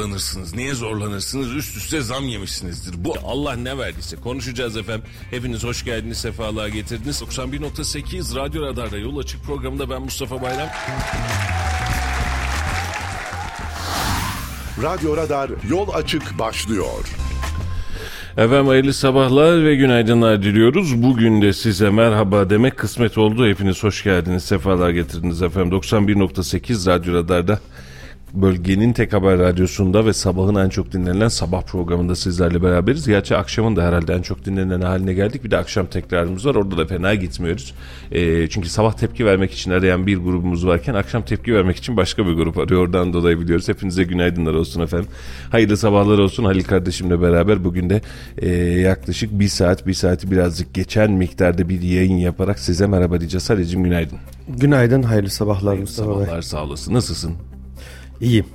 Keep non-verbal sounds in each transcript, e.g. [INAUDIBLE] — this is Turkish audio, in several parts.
zorlanırsınız. Niye zorlanırsınız? Üst üste zam yemişsinizdir. Bu Allah ne verdiyse konuşacağız efendim. Hepiniz hoş geldiniz, sefalar getirdiniz. 91.8 Radyo Radar'da Yol Açık programında ben Mustafa Bayram. Radyo Radar yol açık başlıyor. Efendim hayırlı sabahlar ve günaydınlar diliyoruz. Bugün de size merhaba demek kısmet oldu. Hepiniz hoş geldiniz, sefalar getirdiniz efendim. 91.8 Radyo Radar'da bölgenin tek haber radyosunda ve sabahın en çok dinlenen sabah programında sizlerle beraberiz. Gerçi akşamın da herhalde en çok dinlenen haline geldik. Bir de akşam tekrarımız var. Orada da fena gitmiyoruz. E, çünkü sabah tepki vermek için arayan bir grubumuz varken akşam tepki vermek için başka bir grup arıyor. Oradan dolayı biliyoruz. Hepinize günaydınlar olsun efendim. Hayırlı sabahlar olsun Halil kardeşimle beraber bugün de e, yaklaşık bir saat, bir saati birazcık geçen miktarda bir yayın yaparak size merhaba diyeceğiz. Halil'cim günaydın. Günaydın, hayırlı sabahlar Hayırlı Mustafa Bey. sabahlar sağ olasın. Nasılsın? İyiyim.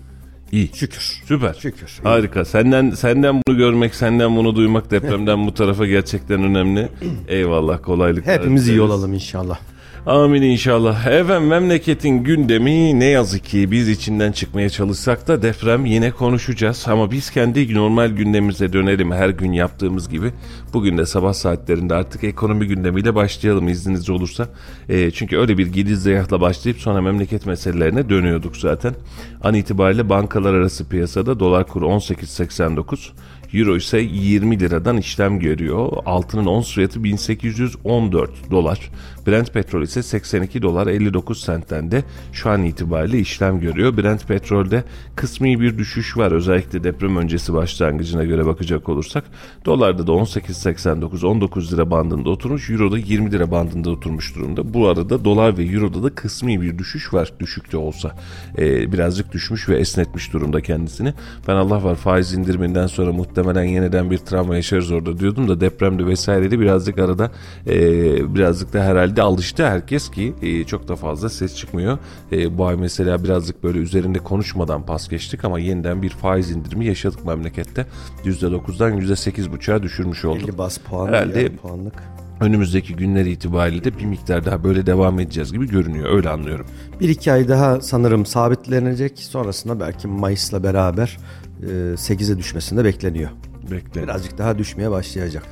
İyi. Şükür. Süper. Şükür. Harika. Senden senden bunu görmek, senden bunu duymak depremden bu tarafa gerçekten önemli. [CLEARS THROAT] Eyvallah kolaylıklar. Hepimiz iyi olalım inşallah. Amin inşallah. Efendim memleketin gündemi ne yazık ki biz içinden çıkmaya çalışsak da deprem yine konuşacağız. Ama biz kendi normal gündemimize dönelim her gün yaptığımız gibi. Bugün de sabah saatlerinde artık ekonomi gündemiyle başlayalım izniniz olursa. E, çünkü öyle bir gidizdeyahla başlayıp sonra memleket meselelerine dönüyorduk zaten. An itibariyle bankalar arası piyasada dolar kuru 18.89. Euro ise 20 liradan işlem görüyor. Altının ons fiyatı 1814 dolar. Brent petrol ise 82 dolar 59 sentten de şu an itibariyle işlem görüyor. Brent petrolde kısmi bir düşüş var. Özellikle deprem öncesi başlangıcına göre bakacak olursak. Dolarda da 18.89 19 lira bandında oturmuş. Euro'da 20 lira bandında oturmuş durumda. Bu arada dolar ve Euro'da da kısmi bir düşüş var. Düşük de olsa. Ee, birazcık düşmüş ve esnetmiş durumda kendisini. Ben Allah var faiz indiriminden sonra muhtemelen yeniden bir travma yaşarız orada diyordum da depremde vesaireydi birazcık arada e, birazcık da herhalde alıştı herkes ki e, çok da fazla ses çıkmıyor. E, bu ay mesela birazcık böyle üzerinde konuşmadan pas geçtik ama yeniden bir faiz indirimi yaşadık memlekette. %9'dan %8,5'a düşürmüş olduk. 50 bas puan, Herhalde- yarım puanlık. Önümüzdeki günler itibariyle de bir miktar daha böyle devam edeceğiz gibi görünüyor öyle anlıyorum. Bir iki ay daha sanırım sabitlenecek. Sonrasında belki Mayıs'la beraber 8'e düşmesinde bekleniyor. Bekle. Birazcık daha düşmeye başlayacak.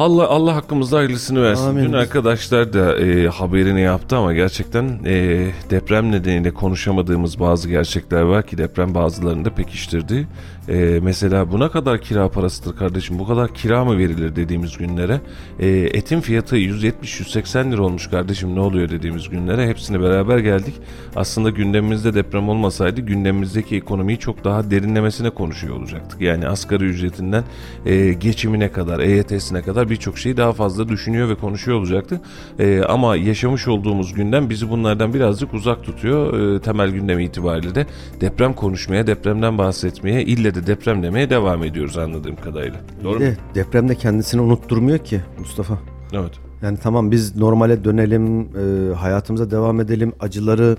Allah Allah hakkımızda hayırlısını versin. Amin. Dün arkadaşlar da e, haberini yaptı ama gerçekten e, deprem nedeniyle konuşamadığımız bazı gerçekler var ki deprem bazılarını da pekiştirdi. E, mesela buna kadar kira parasıdır kardeşim bu kadar kira mı verilir dediğimiz günlere. E, etin fiyatı 170-180 lira olmuş kardeşim ne oluyor dediğimiz günlere hepsini beraber geldik. Aslında gündemimizde deprem olmasaydı gündemimizdeki ekonomiyi çok daha derinlemesine konuşuyor olacaktık. Yani asgari ücretinden e, geçimine kadar, EYT'sine kadar birçok şeyi daha fazla düşünüyor ve konuşuyor olacaktı. E, ama yaşamış olduğumuz gündem bizi bunlardan birazcık uzak tutuyor. E, temel gündemi itibariyle de deprem konuşmaya, depremden bahsetmeye, ille de deprem demeye devam ediyoruz anladığım kadarıyla. Doğru mu? de deprem de kendisini unutturmuyor ki Mustafa. Evet. Yani tamam biz normale dönelim, e, hayatımıza devam edelim, acıları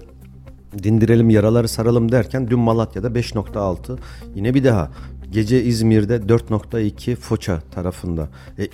dindirelim, yaraları saralım derken dün Malatya'da 5.6 yine bir daha. Gece İzmir'de 4.2 Foça tarafında. E, e,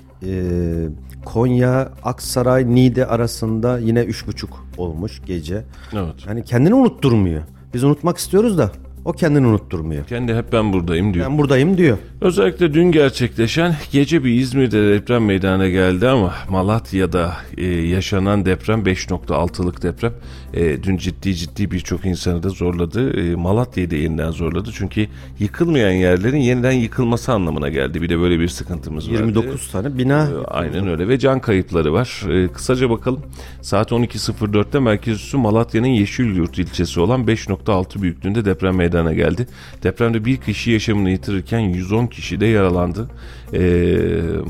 Konya, Aksaray, Niğde arasında yine 3.5 olmuş gece. Evet. Yani kendini unutturmuyor. Biz unutmak istiyoruz da o kendini unutturmuyor. Kendi hep ben buradayım diyor. Ben buradayım diyor. Özellikle dün gerçekleşen gece bir İzmir'de deprem meydana geldi ama Malatya'da e, yaşanan deprem 5.6'lık deprem e, dün ciddi ciddi birçok insanı da zorladı. E, Malatya'yı da yeniden zorladı. Çünkü yıkılmayan yerlerin yeniden yıkılması anlamına geldi. Bir de böyle bir sıkıntımız var. 29 tane bina Ee, Aynen öyle ve can kayıpları var. Ee, kısaca bakalım. Saat 12.04'te merkez üssü Malatya'nın Yeşilyurt ilçesi olan 5.6 büyüklüğünde deprem meydana geldi. Depremde bir kişi yaşamını yitirirken 110 kişi de yaralandı. Ee,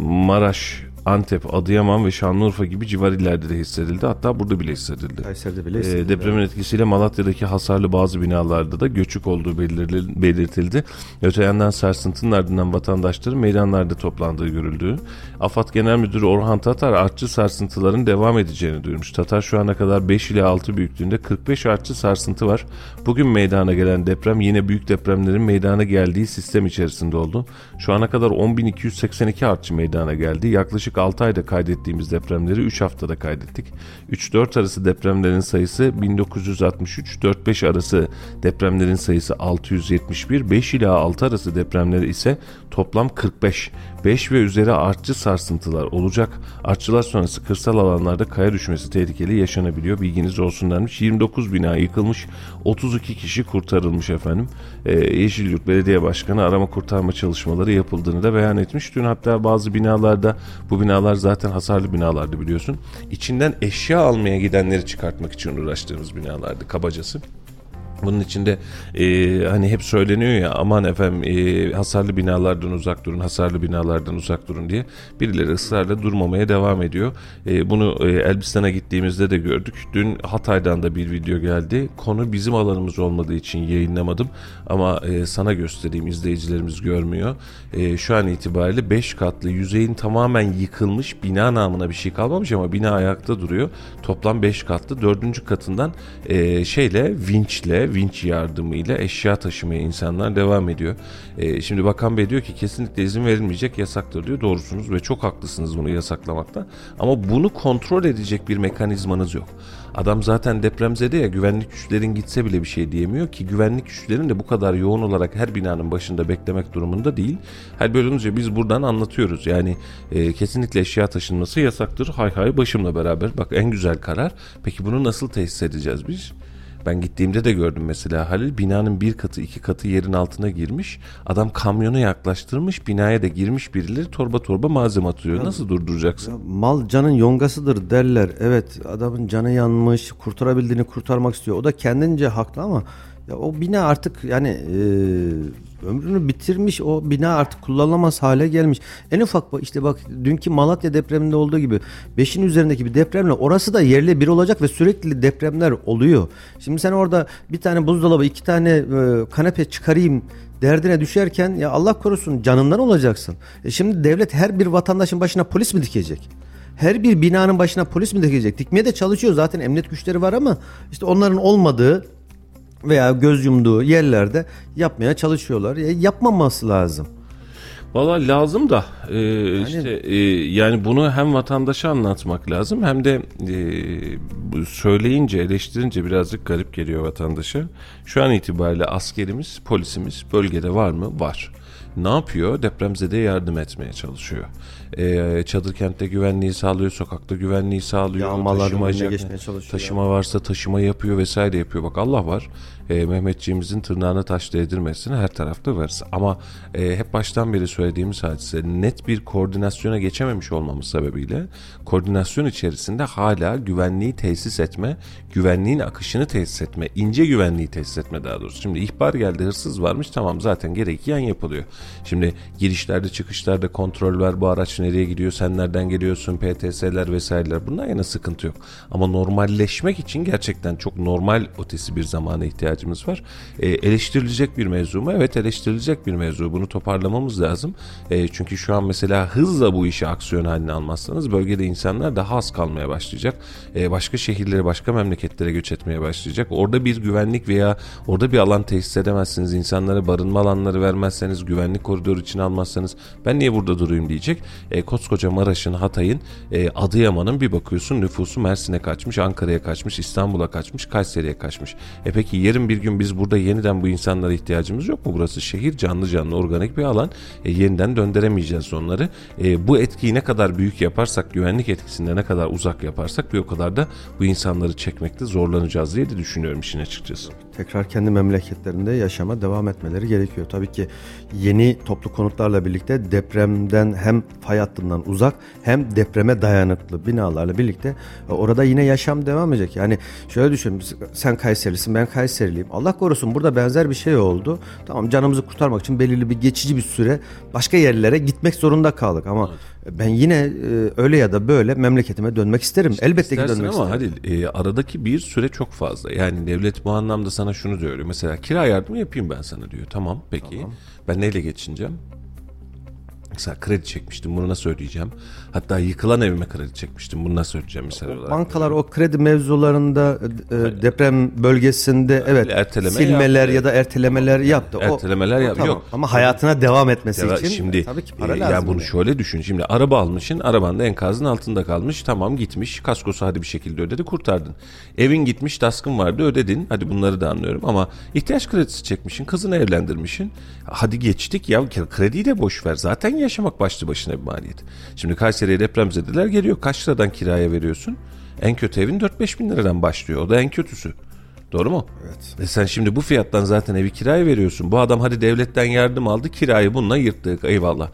Maraş Antep, Adıyaman ve Şanlıurfa gibi civar illerde de hissedildi. Hatta burada bile hissedildi. Kayseri'de bile Ee, hissedildi. depremin etkisiyle Malatya'daki hasarlı bazı binalarda da göçük olduğu belirtildi. Öte yandan sarsıntının ardından vatandaşların meydanlarda toplandığı görüldü. AFAD Genel Müdürü Orhan Tatar artçı sarsıntıların devam edeceğini duyurmuş. Tatar şu ana kadar 5 ile 6 büyüklüğünde 45 artçı sarsıntı var. Bugün meydana gelen deprem yine büyük depremlerin meydana geldiği sistem içerisinde oldu. Şu ana kadar 10.282 artçı meydana geldi. Yaklaşık 6 ayda kaydettiğimiz depremleri 3 haftada kaydettik. 3-4 arası depremlerin sayısı 1963, 4-5 arası depremlerin sayısı 671, 5 ila 6 arası depremleri ise toplam 45. 5 ve üzeri artçı sarsıntılar olacak. Artçılar sonrası kırsal alanlarda kaya düşmesi tehlikeli yaşanabiliyor. Bilginiz olsun denmiş. 29 bina yıkılmış. 32 kişi kurtarılmış efendim. Ee, Yeşilyurt Belediye Başkanı arama kurtarma çalışmaları yapıldığını da beyan etmiş. Dün hatta bazı binalarda bu binalar zaten hasarlı binalardı biliyorsun. İçinden eşya almaya gidenleri çıkartmak için uğraştığımız binalardı kabacası. Bunun içinde e, hani hep söyleniyor ya aman efendim e, hasarlı binalardan uzak durun, hasarlı binalardan uzak durun diye birileri ısrarla durmamaya devam ediyor. E, bunu e, Elbistan'a gittiğimizde de gördük. Dün Hatay'dan da bir video geldi. Konu bizim alanımız olmadığı için yayınlamadım ama e, sana göstereyim izleyicilerimiz görmüyor. E, şu an itibariyle 5 katlı yüzeyin tamamen yıkılmış bina namına bir şey kalmamış ama bina ayakta duruyor. Toplam 5 katlı 4. katından e, şeyle vinçle vinç yardımıyla eşya taşımaya insanlar devam ediyor. E, şimdi Bakan Bey diyor ki kesinlikle izin verilmeyecek yasaktır diyor. Doğrusunuz ve çok haklısınız bunu yasaklamakta. Ama bunu kontrol edecek bir mekanizmanız yok. Adam zaten depremzede ya güvenlik güçlerin gitse bile bir şey diyemiyor ki güvenlik güçlerin de bu kadar yoğun olarak her binanın başında beklemek durumunda değil. Her olunca biz buradan anlatıyoruz. Yani e, kesinlikle eşya taşınması yasaktır. Hay hay başımla beraber. Bak en güzel karar. Peki bunu nasıl tesis edeceğiz biz? Ben gittiğimde de gördüm mesela Halil binanın bir katı iki katı yerin altına girmiş. Adam kamyonu yaklaştırmış binaya da girmiş birileri torba torba malzeme atıyor. Nasıl durduracaksın? Mal canın yongasıdır derler. Evet adamın canı yanmış, kurtarabildiğini kurtarmak istiyor. O da kendince haklı ama ya o bina artık yani e, ömrünü bitirmiş. O bina artık kullanılamaz hale gelmiş. En ufak işte bak dünkü Malatya depreminde olduğu gibi 5'in üzerindeki bir depremle orası da yerle bir olacak ve sürekli depremler oluyor. Şimdi sen orada bir tane buzdolabı, iki tane e, kanepe çıkarayım derdine düşerken ya Allah korusun canından olacaksın. E şimdi devlet her bir vatandaşın başına polis mi dikecek? Her bir binanın başına polis mi dikecek? Dikmeye de çalışıyor zaten emniyet güçleri var ama işte onların olmadığı veya göz yumduğu yerlerde yapmaya çalışıyorlar. Ya yapmaması lazım. Valla lazım da e, işte e, yani bunu hem vatandaşa anlatmak lazım hem de e, söyleyince eleştirince birazcık garip geliyor vatandaşa. Şu an itibariyle askerimiz, polisimiz bölgede var mı? Var. Ne yapıyor? Depremzede yardım etmeye çalışıyor. E, çadır kentte güvenliği sağlıyor, sokakta güvenliği sağlıyor. Yağmaların önüne geçmeye çalışıyor. Taşıma varsa taşıma yapıyor vesaire yapıyor. Bak Allah var. E, Mehmetçiğimizin tırnağına taş değdirmesine her tarafta varız. Ama e, hep baştan beri söylediğimiz hadise net bir koordinasyona geçememiş olmamız sebebiyle koordinasyon içerisinde hala güvenliği tesis etme, güvenliğin akışını tesis etme, ince güvenliği tesis etme daha doğrusu. Şimdi ihbar geldi hırsız varmış tamam zaten gerekli yan yapılıyor. Şimdi girişlerde çıkışlarda kontrol var bu araç nereye gidiyor sen nereden geliyorsun PTS'ler vesaireler bunlar yana sıkıntı yok. Ama normalleşmek için gerçekten çok normal ötesi bir zamana ihtiyacımız var. E, eleştirilecek bir mevzu mu? Evet eleştirilecek bir mevzu. Bunu toparlamamız lazım. E, çünkü şu an mesela hızla bu işi aksiyon haline almazsanız bölgede insanlar daha az kalmaya başlayacak. E, başka şehirlere, başka memleketlere göç etmeye başlayacak. Orada bir güvenlik veya orada bir alan tesis edemezsiniz. İnsanlara barınma alanları vermezseniz, güvenlik koridoru için almazsanız ben niye burada durayım diyecek. E, koskoca Maraş'ın, Hatay'ın, e, Adıyaman'ın bir bakıyorsun nüfusu Mersin'e kaçmış, Ankara'ya kaçmış, İstanbul'a kaçmış, Kayseri'ye kaçmış. E peki bir gün biz burada yeniden bu insanlara ihtiyacımız yok mu? Burası şehir canlı canlı organik bir alan. E, yeniden döndüremeyeceğiz onları. E, bu etkiyi ne kadar büyük yaparsak, güvenlik etkisinde ne kadar uzak yaparsak bir o kadar da bu insanları çekmekte zorlanacağız diye de düşünüyorum işin açıkçası. Tekrar kendi memleketlerinde yaşama devam etmeleri gerekiyor. Tabii ki yeni toplu konutlarla birlikte depremden hem fay hattından uzak hem depreme dayanıklı binalarla birlikte e, orada yine yaşam devam edecek. Yani şöyle düşün sen Kayserilisin ben Kayseriliyim. Allah korusun burada benzer bir şey oldu. Tamam canımızı kurtarmak için belirli bir geçici bir süre başka yerlere gitmek zorunda kaldık ama ben yine e, öyle ya da böyle memleketime dönmek isterim. Elbette ki dönmek ama isterim. Halil e, aradaki bir süre çok fazla. Yani devlet bu anlamda sana şunu diyor. Mesela kira yardımı yapayım ben sana diyor. Tamam peki. Ben neyle geçineceğim? Mesela kredi çekmiştim bunu nasıl ödeyeceğim? Hatta yıkılan evime kredi çekmiştim bunu nasıl ödeyeceğim misal olarak? Bankalar o kredi mevzularında e, deprem bölgesinde evet erteleme silmeler yaptı. ya da ertelemeler yaptı. O- Ertelemeler o yap- tamam. yok. Ama hayatına devam etmesi Ya için şimdi tabii ki para e, lazım. yani bunu yani. şöyle düşün. Şimdi araba almışsın, araban da enkazın altında kalmış. Tamam gitmiş, kaskosu hadi bir şekilde ödedi, kurtardın. Evin gitmiş, taskın vardı, ödedin. Hadi bunları da anlıyorum ama ihtiyaç kredisi çekmişsin, kızını evlendirmişsin. Hadi geçtik ya krediyi de boş ver. Zaten yaşamak başlı başına bir maliyet. Şimdi Kayseri'ye depremzedeler geliyor. Kaç liradan kiraya veriyorsun? En kötü evin 4-5 bin liradan başlıyor. O da en kötüsü. Doğru mu? Evet. Ve sen şimdi bu fiyattan zaten evi kiraya veriyorsun. Bu adam hadi devletten yardım aldı kirayı bununla yırttık eyvallah.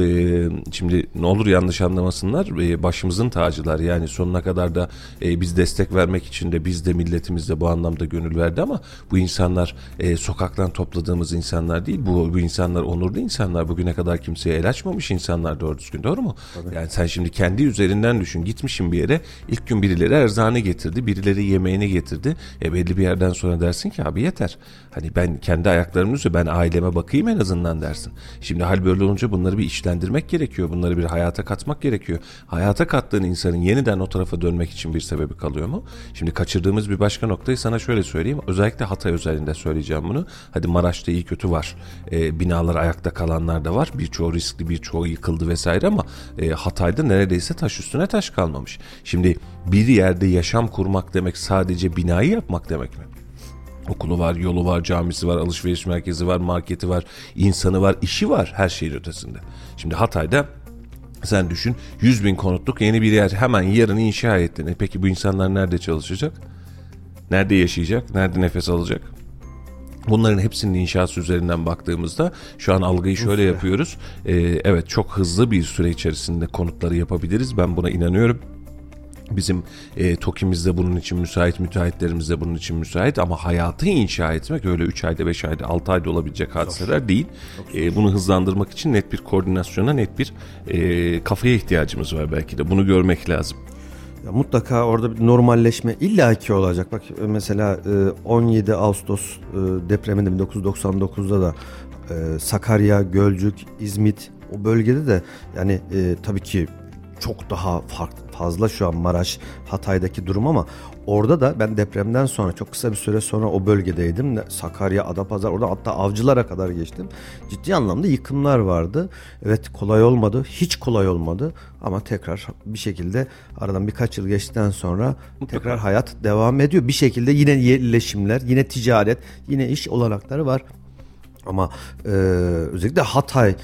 Ee, şimdi ne olur yanlış anlamasınlar. Ee, başımızın tacılar. Yani sonuna kadar da e, biz destek vermek için de biz de milletimiz de bu anlamda gönül verdi ama bu insanlar e, sokaktan topladığımız insanlar değil. Bu, bu insanlar onurlu insanlar. Bugüne kadar kimseye el açmamış insanlar doğru düzgün. Doğru mu? Yani sen şimdi kendi üzerinden düşün. Gitmişim bir yere. İlk gün birileri erzağını getirdi. Birileri yemeğini getirdi. E belli bir yerden sonra dersin ki abi yeter. Hani ben kendi ayaklarımın üzerine ben aileme bakayım en azından. dersin. Şimdi hal böyle olunca bunları bir işlendirmek gerekiyor bunları bir hayata katmak gerekiyor. Hayata kattığın insanın yeniden o tarafa dönmek için bir sebebi kalıyor mu? Şimdi kaçırdığımız bir başka noktayı sana şöyle söyleyeyim özellikle Hatay özelinde söyleyeceğim bunu. Hadi Maraş'ta iyi kötü var e, binalar ayakta kalanlar da var birçoğu riskli birçoğu yıkıldı vesaire ama e, Hatay'da neredeyse taş üstüne taş kalmamış. Şimdi bir yerde yaşam kurmak demek sadece binayı yapmak demek mi? Okulu var, yolu var, camisi var, alışveriş merkezi var, marketi var, insanı var, işi var her şeyin ötesinde. Şimdi Hatay'da sen düşün 100 bin konutluk yeni bir yer hemen yarın inşa ettin. E peki bu insanlar nerede çalışacak? Nerede yaşayacak? Nerede nefes alacak? Bunların hepsinin inşası üzerinden baktığımızda şu an algıyı şöyle yapıyoruz. Ee, evet çok hızlı bir süre içerisinde konutları yapabiliriz. Ben buna inanıyorum. Bizim e, TOKİ'miz de bunun için müsait, müteahhitlerimiz de bunun için müsait ama hayatı inşa etmek öyle 3 ayda, 5 ayda, 6 ayda olabilecek hadiseler değil. E, bunu hızlandırmak için net bir koordinasyona, net bir e, kafaya ihtiyacımız var belki de. Bunu görmek lazım. Ya mutlaka orada bir normalleşme illaki olacak. Bak mesela e, 17 Ağustos e, depreminde 1999'da da e, Sakarya, Gölcük, İzmit o bölgede de yani e, tabii ki çok daha farklı fazla şu an Maraş, Hatay'daki durum ama orada da ben depremden sonra çok kısa bir süre sonra o bölgedeydim. Sakarya, Adapazarı orada hatta avcılara kadar geçtim. Ciddi anlamda yıkımlar vardı. Evet kolay olmadı. Hiç kolay olmadı. Ama tekrar bir şekilde aradan birkaç yıl geçtikten sonra tekrar hayat devam ediyor. Bir şekilde yine yerleşimler, yine ticaret, yine iş olanakları var. Ama e, özellikle Hatay,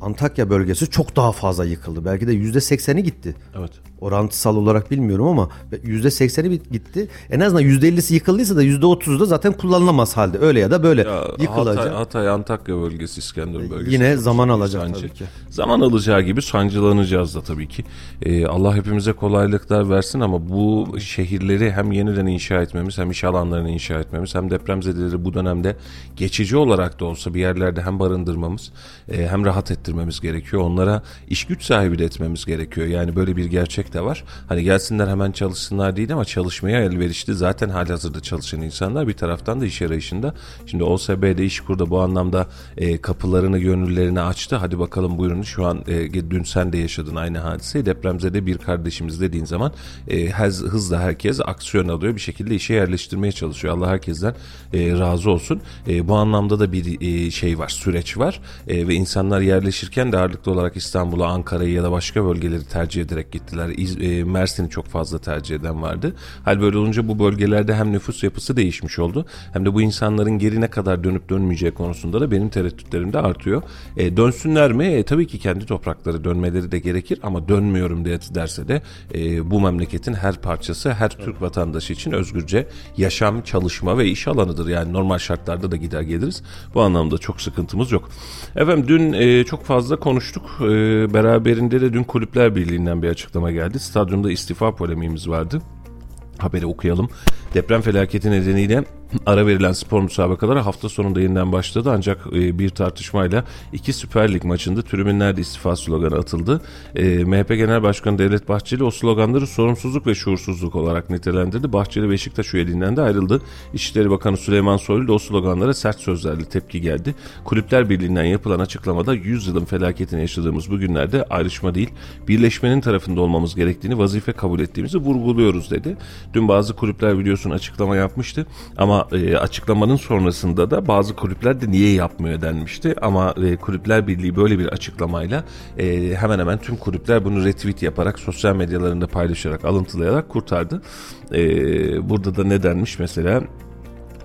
Antakya bölgesi çok daha fazla yıkıldı. Belki de yüzde sekseni gitti. Evet. Orantısal olarak bilmiyorum ama yüzde sekseni gitti. En azından yüzde ellisi yıkıldıysa da yüzde otuzu da zaten kullanılamaz halde. Öyle ya da böyle Ya, yıkılacak. Hatay, Hatay, Antakya bölgesi, İskenderun bölgesi. Yine zaman alacak sancı. tabii ki. Zaman alacağı gibi sancılanacağız da tabii ki. Ee, Allah hepimize kolaylıklar versin ama bu şehirleri hem yeniden inşa etmemiz hem iş alanlarını inşa etmemiz hem depremzedeleri bu dönemde geçici olarak da olsa bir yerlerde hem barındırmamız e, hem rahat ettirmemiz gerekiyor. Onlara iş güç sahibi de etmemiz gerekiyor. Yani böyle bir gerçek de var. Hani gelsinler hemen çalışsınlar değil ama çalışmaya elverişli zaten halihazırda çalışan insanlar bir taraftan da iş arayışında. Şimdi OSB'de İşkur'da bu anlamda e, kapılarını gönüllerini açtı. Hadi bakalım buyurun şu an e, dün sen de yaşadın aynı hadiseyi. Depremzede bir kardeşimiz dediğin zaman e, hez, hızla herkes aksiyon alıyor. Bir şekilde işe yerleştirmeye çalışıyor. Allah herkesten e, razı olsun. E, bu anlamda da bir e, şey var, süreç var. E, ve insanlar yerleşirken de ağırlıklı olarak İstanbul'a, Ankara'yı ya da başka bölgeleri tercih ederek gittiler. E, Mersin'i çok fazla tercih eden vardı. Hal böyle olunca bu bölgelerde hem nüfus yapısı değişmiş oldu hem de bu insanların geri ne kadar dönüp dönmeyeceği konusunda da benim tereddütlerim de artıyor. E, dönsünler mi? E, tabii ki kendi toprakları dönmeleri de gerekir ama dönmüyorum diye derse de e, bu memleketin her parçası her Türk vatandaşı için özgürce yaşam, çalışma ve iş alanıdır. Yani normal şartlarda da gider geliriz. Bu anlamda çok sıkıntımız yok. Efendim dün e, çok fazla konuştuk. E, beraberinde de dün Kulüpler Birliği'nden bir açıklama geldi. Stadyumda istifa polemiğimiz vardı. Haberi okuyalım. Deprem felaketi nedeniyle ara verilen spor müsabakaları hafta sonunda yeniden başladı ancak e, bir tartışmayla iki Süper Lig maçında tribünlerde istifa sloganı atıldı. E, MHP Genel Başkanı Devlet Bahçeli o sloganları sorumsuzluk ve şuursuzluk olarak nitelendirdi. Bahçeli Beşiktaş üyeliğinden de ayrıldı. İçişleri Bakanı Süleyman Soylu da o sloganlara sert sözlerle tepki geldi. Kulüpler Birliği'nden yapılan açıklamada 100 yılın felaketini yaşadığımız bu günlerde ayrışma değil, birleşmenin tarafında olmamız gerektiğini vazife kabul ettiğimizi vurguluyoruz dedi. Dün bazı kulüpler biliyorsun açıklama yapmıştı ama e, açıklamanın sonrasında da bazı kulüpler de niye yapmıyor denmişti. Ama e, Kulüpler Birliği böyle bir açıklamayla e, hemen hemen tüm kulüpler bunu retweet yaparak sosyal medyalarında paylaşarak alıntılayarak kurtardı. E, burada da ne denmiş mesela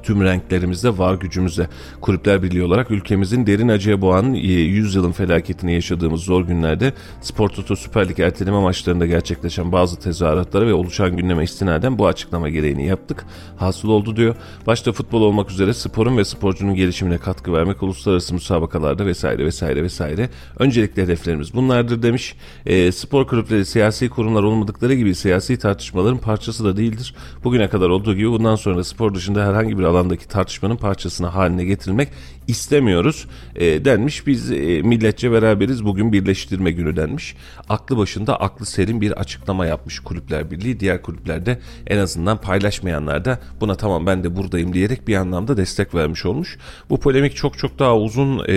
tüm renklerimizde var gücümüzde. Kulüpler Birliği olarak ülkemizin derin acıya boğan 100 yılın felaketini yaşadığımız zor günlerde Spor Toto Süper Lig erteleme maçlarında gerçekleşen bazı tezahüratlara ve oluşan gündeme istinaden bu açıklama gereğini yaptık. Hasıl oldu diyor. Başta futbol olmak üzere sporun ve sporcunun gelişimine katkı vermek uluslararası müsabakalarda vesaire vesaire vesaire. Öncelikli hedeflerimiz bunlardır demiş. E, spor kulüpleri siyasi kurumlar olmadıkları gibi siyasi tartışmaların parçası da değildir. Bugüne kadar olduğu gibi bundan sonra spor dışında herhangi bir alandaki tartışmanın parçasına haline getirilmek istemiyoruz e, denmiş. Biz e, milletçe beraberiz bugün birleştirme günü denmiş. Aklı başında aklı serin bir açıklama yapmış Kulüpler Birliği. Diğer kulüplerde en azından paylaşmayanlar da buna tamam ben de buradayım diyerek bir anlamda destek vermiş olmuş. Bu polemik çok çok daha uzun e,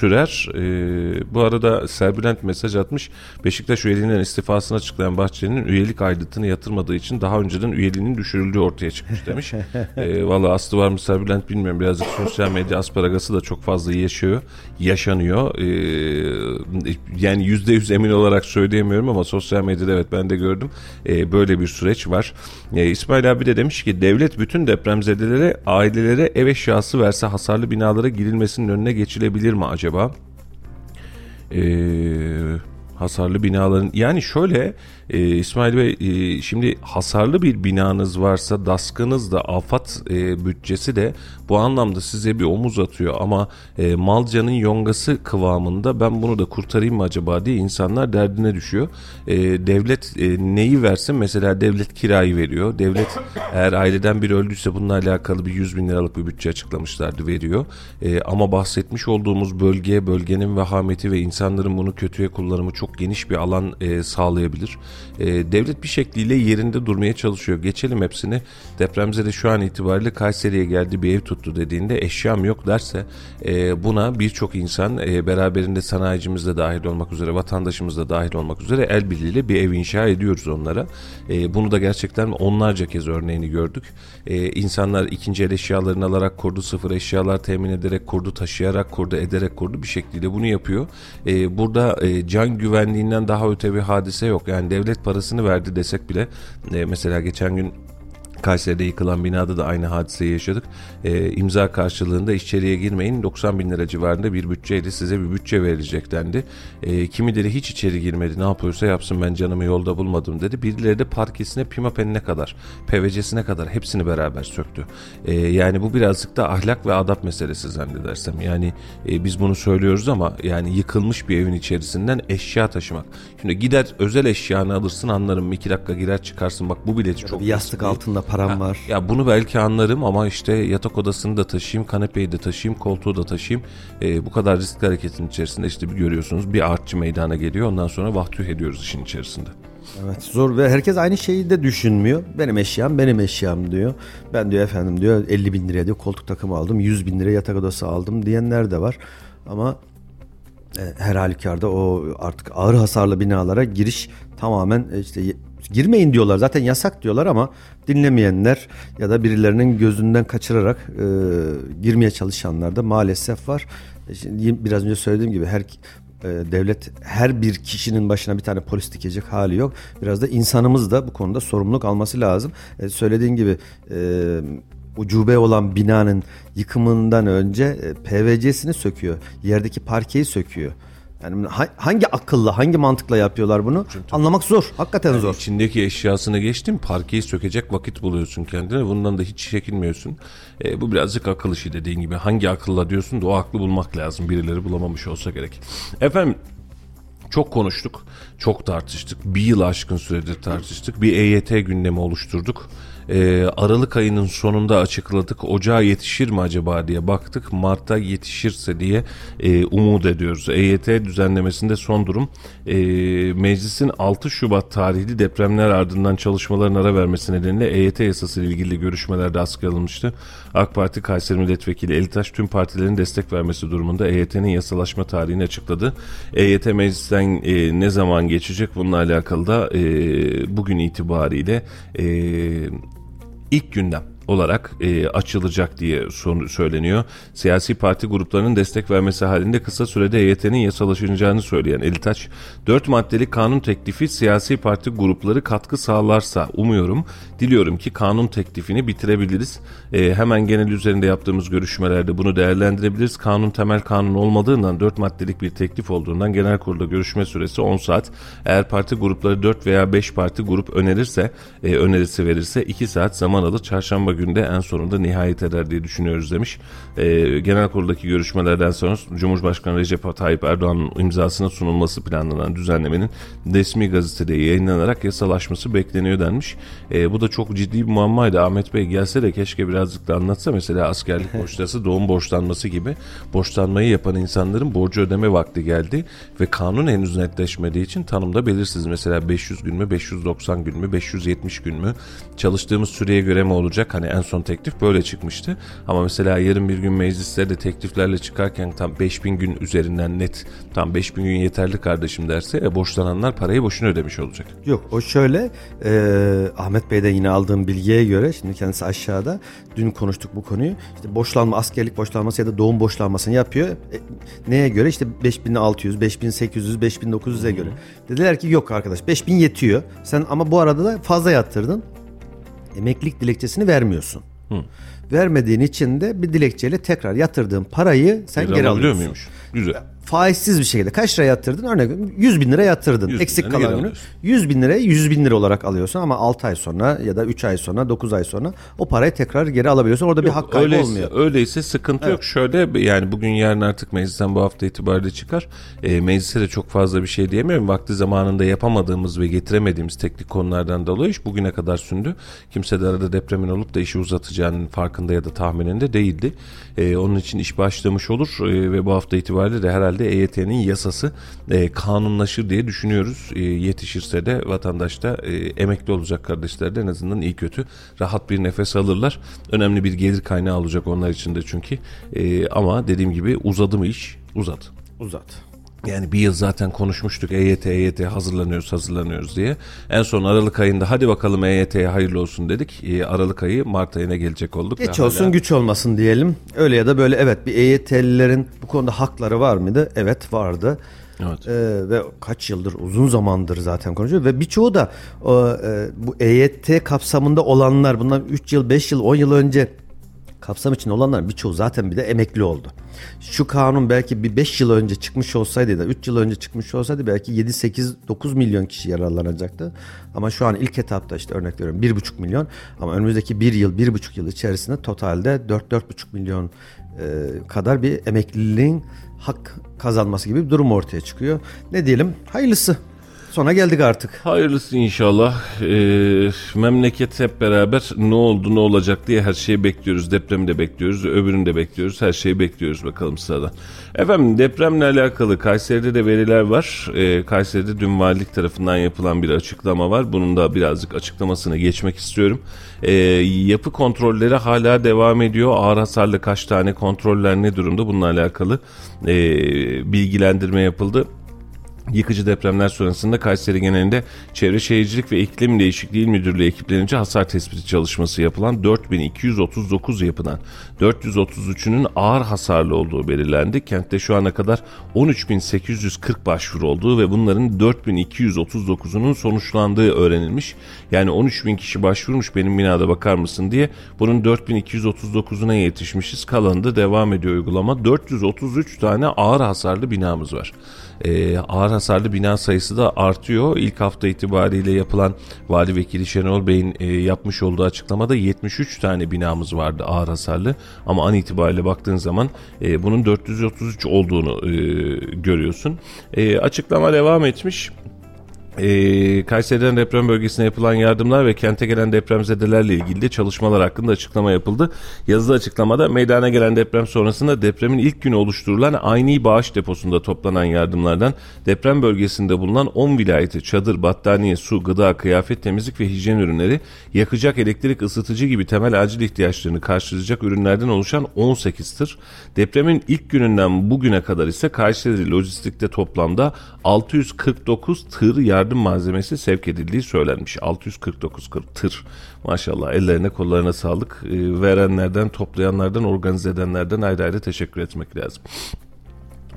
sürer. E, bu arada Serbülent mesaj atmış. Beşiktaş üyeliğinden istifasını açıklayan Bahçeli'nin üyelik aidatını yatırmadığı için daha önceden üyeliğinin düşürüldüğü ortaya çıkmış demiş. [LAUGHS] e, Valla aslı var mı Serbülent bilmiyorum. Birazcık sosyal medya asparagası da çok fazla yaşıyor. Yaşanıyor. E, yani yüzde yüz emin olarak söyleyemiyorum ama sosyal medyada evet ben de gördüm. E, böyle bir süreç var. E, İsmail abi de demiş ki devlet bütün depremzedelere ailelere ev eşyası verse hasarlı binalara girilmesinin önüne geçilebilir mi acaba? Acaba? Ee, hasarlı binaların yani şöyle e, İsmail Bey e, şimdi hasarlı bir binanız varsa daskınız da afat e, bütçesi de bu anlamda size bir omuz atıyor ama e, Malca'nın yongası kıvamında ben bunu da kurtarayım mı acaba diye insanlar derdine düşüyor. E, devlet e, neyi versin mesela devlet kirayı veriyor. Devlet eğer aileden biri öldüyse bununla alakalı bir 100 bin liralık bir bütçe açıklamışlardı veriyor. E, ama bahsetmiş olduğumuz bölge bölgenin vehameti ve insanların bunu kötüye kullanımı çok geniş bir alan e, sağlayabilir. E, devlet bir şekliyle yerinde durmaya çalışıyor. Geçelim hepsini. Depremzede şu an itibariyle Kayseri'ye geldi bir ev tuttu dediğinde eşyam yok derse e, buna birçok insan e, beraberinde sanayicimiz de dahil olmak üzere vatandaşımız da dahil olmak üzere el birliğiyle bir ev inşa ediyoruz onlara. E, bunu da gerçekten onlarca kez örneğini gördük. E, insanlar ikinci el eşyalarını alarak kurdu, sıfır eşyalar temin ederek kurdu, taşıyarak kurdu, ederek kurdu bir şekilde bunu yapıyor. E, burada e, can güvenliğinden daha öte bir hadise yok. Yani devlet parasını verdi desek bile e, mesela geçen gün Kayseri'de yıkılan binada da aynı hadiseyi yaşadık. E, imza karşılığında içeriye girmeyin 90 bin lira civarında bir bütçeydi size bir bütçe verilecek dendi. E, kimileri hiç içeri girmedi ne yapıyorsa yapsın ben canımı yolda bulmadım dedi. Birileri de parkesine pimapenine kadar PVC'sine kadar hepsini beraber söktü. E, yani bu birazcık da ahlak ve adap meselesi zannedersem. Yani e, biz bunu söylüyoruz ama yani yıkılmış bir evin içerisinden eşya taşımak. Şimdi gider özel eşyanı alırsın anlarım iki dakika girer çıkarsın bak bu bile çok... Bir yastık altında param ha, var. Ya bunu belki anlarım ama işte yatak odasını da taşıyayım, kanepeyi de taşıyayım, koltuğu da taşıyayım. E, bu kadar riskli hareketin içerisinde işte bir görüyorsunuz bir artçı meydana geliyor. Ondan sonra vahtüh ediyoruz işin içerisinde. Evet zor ve herkes aynı şeyi de düşünmüyor. Benim eşyam benim eşyam diyor. Ben diyor efendim diyor 50 bin liraya diyor koltuk takımı aldım 100 bin liraya yatak odası aldım diyenler de var. Ama e, her halükarda o artık ağır hasarlı binalara giriş tamamen e, işte girmeyin diyorlar zaten yasak diyorlar ama dinlemeyenler ya da birilerinin gözünden kaçırarak e, girmeye çalışanlar da maalesef var. E, şimdi biraz önce söylediğim gibi her e, devlet her bir kişinin başına bir tane polis dikecek hali yok. Biraz da insanımız da bu konuda sorumluluk alması lazım. E, söylediğin gibi e, ucube olan binanın yıkımından önce e, PVC'sini söküyor. Yerdeki parkeyi söküyor. Yani hangi akılla, hangi mantıkla yapıyorlar bunu? Çünkü anlamak zor. Hakikaten yani zor. İçindeki eşyasını geçtim. Parkeyi sökecek vakit buluyorsun kendine. Bundan da hiç çekinmiyorsun. E, bu birazcık akıl işi dediğin gibi. Hangi akılla diyorsun da o aklı bulmak lazım. Birileri bulamamış olsa gerek. Efendim çok konuştuk, çok tartıştık. Bir yıl aşkın süredir tartıştık. Bir EYT gündemi oluşturduk. E, Aralık ayının sonunda açıkladık. Ocağa yetişir mi acaba diye baktık. Mart'a yetişirse diye e, umut ediyoruz. EYT düzenlemesinde son durum e, meclisin 6 Şubat tarihli depremler ardından çalışmaların ara vermesi nedeniyle EYT yasası ile ilgili görüşmelerde askıya alınmıştı. AK Parti Kayseri Milletvekili Elitaş tüm partilerin destek vermesi durumunda EYT'nin yasalaşma tarihini açıkladı. EYT meclisten e, ne zaman geçecek bununla alakalı da e, bugün itibariyle e, ilk gündem olarak e, açılacak diye son, söyleniyor. Siyasi parti gruplarının destek vermesi halinde kısa sürede EYT'nin yasalaşacağını söyleyen Elitaç, 4 maddelik kanun teklifi siyasi parti grupları katkı sağlarsa umuyorum, diliyorum ki kanun teklifini bitirebiliriz. E, hemen genel üzerinde yaptığımız görüşmelerde bunu değerlendirebiliriz. Kanun temel kanun olmadığından 4 maddelik bir teklif olduğundan genel kurulda görüşme süresi 10 saat. Eğer parti grupları 4 veya 5 parti grup önerirse, e, önerisi verirse 2 saat zaman alır. Çarşamba günde en sonunda nihayet eder diye düşünüyoruz demiş. E, genel kuruldaki görüşmelerden sonra Cumhurbaşkanı Recep Tayyip Erdoğan'ın imzasına sunulması planlanan düzenlemenin resmi gazetede yayınlanarak yasalaşması bekleniyor denmiş. E, bu da çok ciddi bir muammaydı. Ahmet Bey gelse de keşke birazcık da anlatsa. Mesela askerlik [LAUGHS] borçlası, doğum borçlanması gibi borçlanmayı yapan insanların borcu ödeme vakti geldi ve kanun henüz netleşmediği için tanımda belirsiz. Mesela 500 gün mü, 590 gün mü, 570 gün mü çalıştığımız süreye göre mi olacak? Hani en son teklif böyle çıkmıştı. Ama mesela yarın bir gün meclislerde tekliflerle çıkarken tam 5000 gün üzerinden net tam 5000 gün yeterli kardeşim derse e, borçlananlar parayı boşuna ödemiş olacak. Yok o şöyle e, Ahmet Bey'den yine aldığım bilgiye göre şimdi kendisi aşağıda dün konuştuk bu konuyu. İşte boşlanma askerlik boşlanması ya da doğum boşlanmasını yapıyor. E, neye göre işte 5600, 5800, 5900'e göre. Dediler ki yok arkadaş 5000 yetiyor. Sen ama bu arada da fazla yattırdın emeklilik dilekçesini vermiyorsun. Hı. Vermediğin için de bir dilekçeyle tekrar yatırdığın parayı sen geri, geri alıyorsun. muymuş? Güzel faizsiz bir şekilde kaç lira yatırdın? Örnek 100 bin lira yatırdın. 100 Eksik kalan günü 100 bin liraya 100 bin lira olarak alıyorsun ama 6 ay sonra ya da 3 ay sonra 9 ay sonra o parayı tekrar geri alabiliyorsun. Orada Yok, bir hak kaybı öyleyse, olmuyor. Öyleyse sıkıntı evet. yok. Şöyle yani bugün yarın artık meclisten bu hafta itibariyle çıkar. E, meclise de çok fazla bir şey diyemiyorum. Vakti zamanında yapamadığımız ve getiremediğimiz teknik konulardan dolayı iş bugüne kadar sündü. Kimse de arada depremin olup da işi uzatacağının farkında ya da tahmininde değildi. E, onun için iş başlamış olur e, ve bu hafta itibariyle de herhalde EYT'nin yasası e, kanunlaşır diye düşünüyoruz. E, yetişirse de vatandaş da e, emekli olacak kardeşler de en azından iyi kötü rahat bir nefes alırlar. Önemli bir gelir kaynağı olacak onlar için de çünkü. E, ama dediğim gibi uzadı mı iş? Uzat. Uzat. Yani bir yıl zaten konuşmuştuk EYT EYT hazırlanıyoruz hazırlanıyoruz diye. En son Aralık ayında hadi bakalım EYT'ye hayırlı olsun dedik. E, Aralık ayı Mart ayına gelecek olduk. Geç olsun hala... güç olmasın diyelim. Öyle ya da böyle evet bir EYT'lilerin bu konuda hakları var mıydı? Evet vardı. Evet. Ee, ve kaç yıldır uzun zamandır zaten konuşuyor ve birçoğu da o, e, bu EYT kapsamında olanlar bundan 3 yıl 5 yıl 10 yıl önce kapsam için olanlar birçoğu zaten bir de emekli oldu. Şu kanun belki bir 5 yıl önce çıkmış olsaydı da 3 yıl önce çıkmış olsaydı belki 7 8 9 milyon kişi yararlanacaktı. Ama şu an ilk etapta işte örnek veriyorum 1,5 milyon ama önümüzdeki 1 yıl 1,5 yıl içerisinde totalde 4 4,5 milyon e, kadar bir emekliliğin hak kazanması gibi bir durum ortaya çıkıyor. Ne diyelim? Hayırlısı. Sona geldik artık. Hayırlısı inşallah. Ee, memleket hep beraber ne oldu ne olacak diye her şeyi bekliyoruz. Depremi de bekliyoruz, öbürünü de bekliyoruz. Her şeyi bekliyoruz bakalım sırada. Efendim depremle alakalı Kayseri'de de veriler var. Ee, Kayseri'de dün valilik tarafından yapılan bir açıklama var. Bunun da birazcık açıklamasını geçmek istiyorum. Ee, yapı kontrolleri hala devam ediyor. Ağır hasarlı kaç tane kontroller ne durumda bununla alakalı e, bilgilendirme yapıldı. Yıkıcı depremler sonrasında Kayseri genelinde Çevre Şehircilik ve İklim Değişikliği Müdürlüğü ekiplerince hasar tespiti çalışması yapılan 4239 yapıdan 433'ünün ağır hasarlı olduğu belirlendi. Kentte şu ana kadar 13840 başvuru olduğu ve bunların 4239'unun sonuçlandığı öğrenilmiş. Yani 13000 kişi başvurmuş benim binada bakar mısın diye. Bunun 4239'una yetişmişiz. Kalanında devam ediyor uygulama. 433 tane ağır hasarlı binamız var e, ağır hasarlı bina sayısı da artıyor. İlk hafta itibariyle yapılan Vali Vekili Şenol Bey'in e, yapmış olduğu açıklamada 73 tane binamız vardı ağır hasarlı. Ama an itibariyle baktığın zaman e, bunun 433 olduğunu e, görüyorsun. E, açıklama devam etmiş. Ee, Kayseri'den deprem bölgesine yapılan yardımlar ve kente gelen depremzedelerle ilgili de çalışmalar hakkında açıklama yapıldı. Yazılı açıklamada meydana gelen deprem sonrasında depremin ilk günü oluşturulan aynı bağış deposunda toplanan yardımlardan deprem bölgesinde bulunan 10 vilayeti çadır, battaniye, su, gıda, kıyafet, temizlik ve hijyen ürünleri, yakacak elektrik, ısıtıcı gibi temel acil ihtiyaçlarını karşılayacak ürünlerden oluşan 18 tır. Depremin ilk gününden bugüne kadar ise Kayseri Lojistik'te toplamda 649 tır yardım malzemesi sevk edildiği söylenmiş. 649 tır. Maşallah ellerine kollarına sağlık. Ee, verenlerden, toplayanlardan, organize edenlerden ayrı ayrı teşekkür etmek lazım.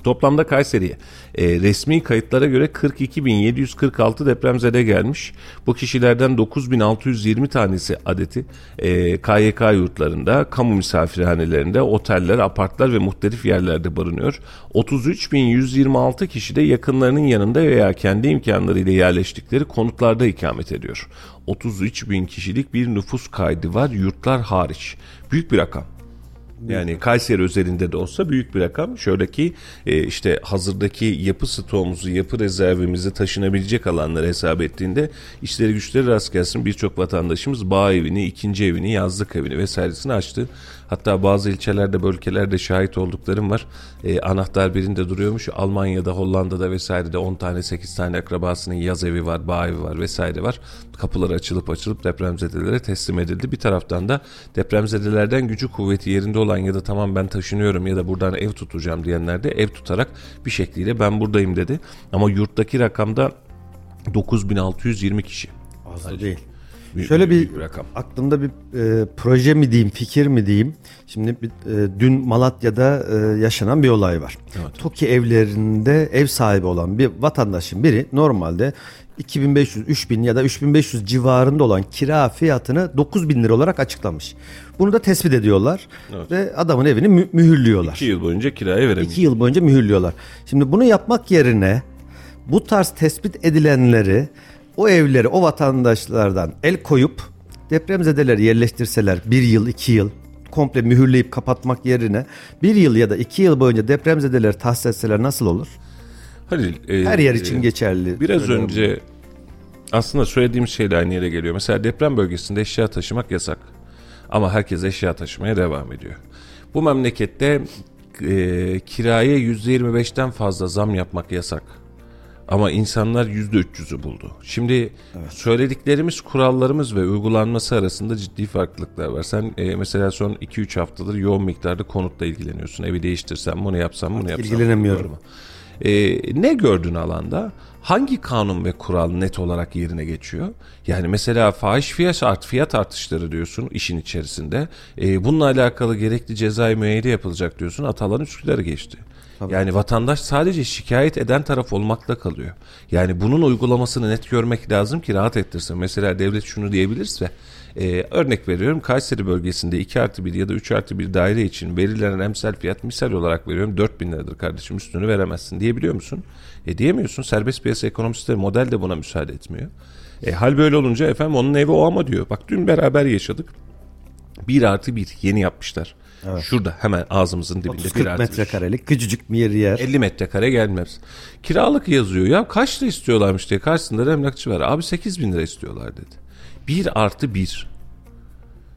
Toplamda Kayseri'ye e, resmi kayıtlara göre 42.746 depremzede gelmiş. Bu kişilerden 9.620 tanesi adeti e, KYK yurtlarında, kamu misafirhanelerinde, oteller, apartlar ve muhtelif yerlerde barınıyor. 33.126 kişi de yakınlarının yanında veya kendi imkanlarıyla yerleştikleri konutlarda ikamet ediyor. 33 bin kişilik bir nüfus kaydı var yurtlar hariç. Büyük bir rakam. Yani Kayseri özelinde de olsa büyük bir rakam. Şöyle ki e, işte hazırdaki yapı stoğumuzu, yapı rezervimizi taşınabilecek alanları hesap ettiğinde işleri güçleri rast gelsin birçok vatandaşımız bağ evini, ikinci evini, yazlık evini vesairesini açtı. Hatta bazı ilçelerde, bölgelerde şahit olduklarım var. E, anahtar birinde duruyormuş. Almanya'da, Hollanda'da vesairede 10 tane 8 tane akrabasının yaz evi var, bağ evi var vesaire var. Kapıları açılıp açılıp depremzedelere teslim edildi. Bir taraftan da depremzedelerden gücü kuvveti yerinde olan ya da tamam ben taşınıyorum ya da buradan ev tutacağım diyenler de ev tutarak bir şekliyle ben buradayım dedi. Ama yurttaki rakamda 9620 kişi. Az da değil. Büyük- Şöyle bir büyük bir rakam. aklımda bir e, proje mi diyeyim, fikir mi diyeyim. Şimdi bir, e, dün Malatya'da e, yaşanan bir olay var. TOKİ evlerinde ev sahibi olan bir vatandaşın biri normalde 2500, 3000 ya da 3500 civarında olan kira fiyatını 9000 lira olarak açıklamış. Bunu da tespit ediyorlar ve adamın evini mü- mühürlüyorlar. 2 yıl boyunca kiraya veremeyecek. İki yıl boyunca mühürlüyorlar. Şimdi bunu yapmak yerine bu tarz tespit edilenleri o evleri o vatandaşlardan el koyup depremzedeleri yerleştirseler bir yıl iki yıl komple mühürleyip kapatmak yerine bir yıl ya da iki yıl boyunca depremzedeleri tahsis etseler nasıl olur? Halil, e, Her yer için e, geçerli. Biraz Söylüyorum. önce aslında söylediğim şeyle aynı yere geliyor. Mesela deprem bölgesinde eşya taşımak yasak. Ama herkes eşya taşımaya devam ediyor. Bu memlekette e, kiraya %25'ten fazla zam yapmak yasak. Ama insanlar %300'ü buldu. Şimdi söylediklerimiz, kurallarımız ve uygulanması arasında ciddi farklılıklar var. Sen e, mesela son 2-3 haftadır yoğun miktarda konutla ilgileniyorsun. Evi değiştirsem, bunu yapsam, bunu yapsam. ilgilenemiyorum. Mu? E, ne gördün alanda? Hangi kanun ve kural net olarak yerine geçiyor? Yani mesela fahiş fiyat, art, fiyat artışları diyorsun işin içerisinde. E, bununla alakalı gerekli cezai müeyyide yapılacak diyorsun. Atalan Üsküdar'ı geçti. Yani vatandaş sadece şikayet eden taraf olmakla kalıyor. Yani bunun uygulamasını net görmek lazım ki rahat ettirsin. Mesela devlet şunu diyebilirse e, örnek veriyorum Kayseri bölgesinde 2 artı 1 ya da 3 artı 1 daire için verilen emsal fiyat misal olarak veriyorum 4000 liradır kardeşim üstünü veremezsin diyebiliyor musun? E diyemiyorsun serbest piyasa ekonomisi de model de buna müsaade etmiyor. E, hal böyle olunca efendim onun evi o ama diyor. Bak dün beraber yaşadık. 1 artı 1 yeni yapmışlar. Şurada hemen ağzımızın dibinde 1 40 artı 1. metrekarelik küçücük bir yer. 50 metrekare gelmez. Kiralık yazıyor ya kaç lira istiyorlarmış diye karşısında da emlakçı var. Abi 8 bin lira istiyorlar dedi. 1 artı 1.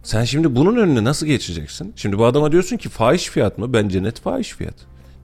Sen şimdi bunun önüne nasıl geçeceksin? Şimdi bu adama diyorsun ki fahiş fiyat mı? Bence net fahiş fiyat.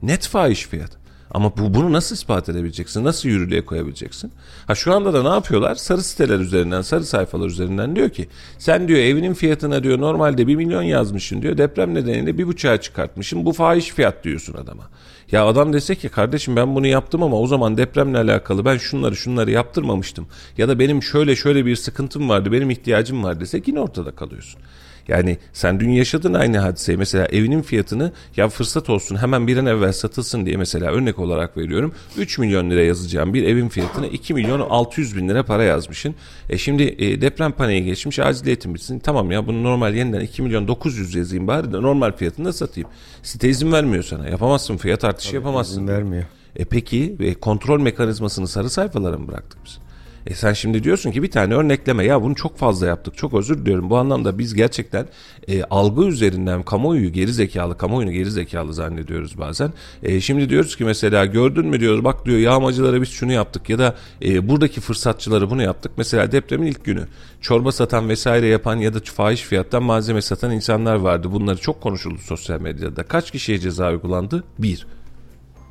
Net fahiş fiyat. Ama bu bunu nasıl ispat edebileceksin? Nasıl yürürlüğe koyabileceksin? Ha şu anda da ne yapıyorlar? Sarı siteler üzerinden, sarı sayfalar üzerinden diyor ki sen diyor evinin fiyatına diyor normalde 1 milyon yazmışsın diyor. Deprem nedeniyle bir buçuğa çıkartmışsın. Bu fahiş fiyat diyorsun adama. Ya adam dese ki kardeşim ben bunu yaptım ama o zaman depremle alakalı ben şunları şunları yaptırmamıştım. Ya da benim şöyle şöyle bir sıkıntım vardı, benim ihtiyacım var dese yine ortada kalıyorsun. Yani sen dün yaşadın aynı hadiseyi. Mesela evinin fiyatını ya fırsat olsun hemen bir an evvel satılsın diye mesela örnek olarak veriyorum. 3 milyon lira yazacağım bir evin fiyatına 2 milyon 600 bin lira para yazmışsın. E şimdi e, deprem paniği geçmiş aciliyetin bitsin. Tamam ya bunu normal yeniden 2 milyon 900 yazayım bari de normal fiyatında satayım. Site izin vermiyor sana. Yapamazsın fiyat artışı yapamazsın. İzin vermiyor. E peki ve kontrol mekanizmasını sarı sayfalara mı bıraktık biz? E sen şimdi diyorsun ki bir tane örnekleme ya bunu çok fazla yaptık çok özür diliyorum. Bu anlamda biz gerçekten e, algı üzerinden kamuoyu geri zekalı kamuoyunu geri zekalı zannediyoruz bazen. E, şimdi diyoruz ki mesela gördün mü diyoruz bak diyor yağmacılara biz şunu yaptık ya da e, buradaki fırsatçılara bunu yaptık. Mesela depremin ilk günü çorba satan vesaire yapan ya da fahiş fiyattan malzeme satan insanlar vardı. Bunları çok konuşuldu sosyal medyada. Kaç kişiye ceza uygulandı? Bir.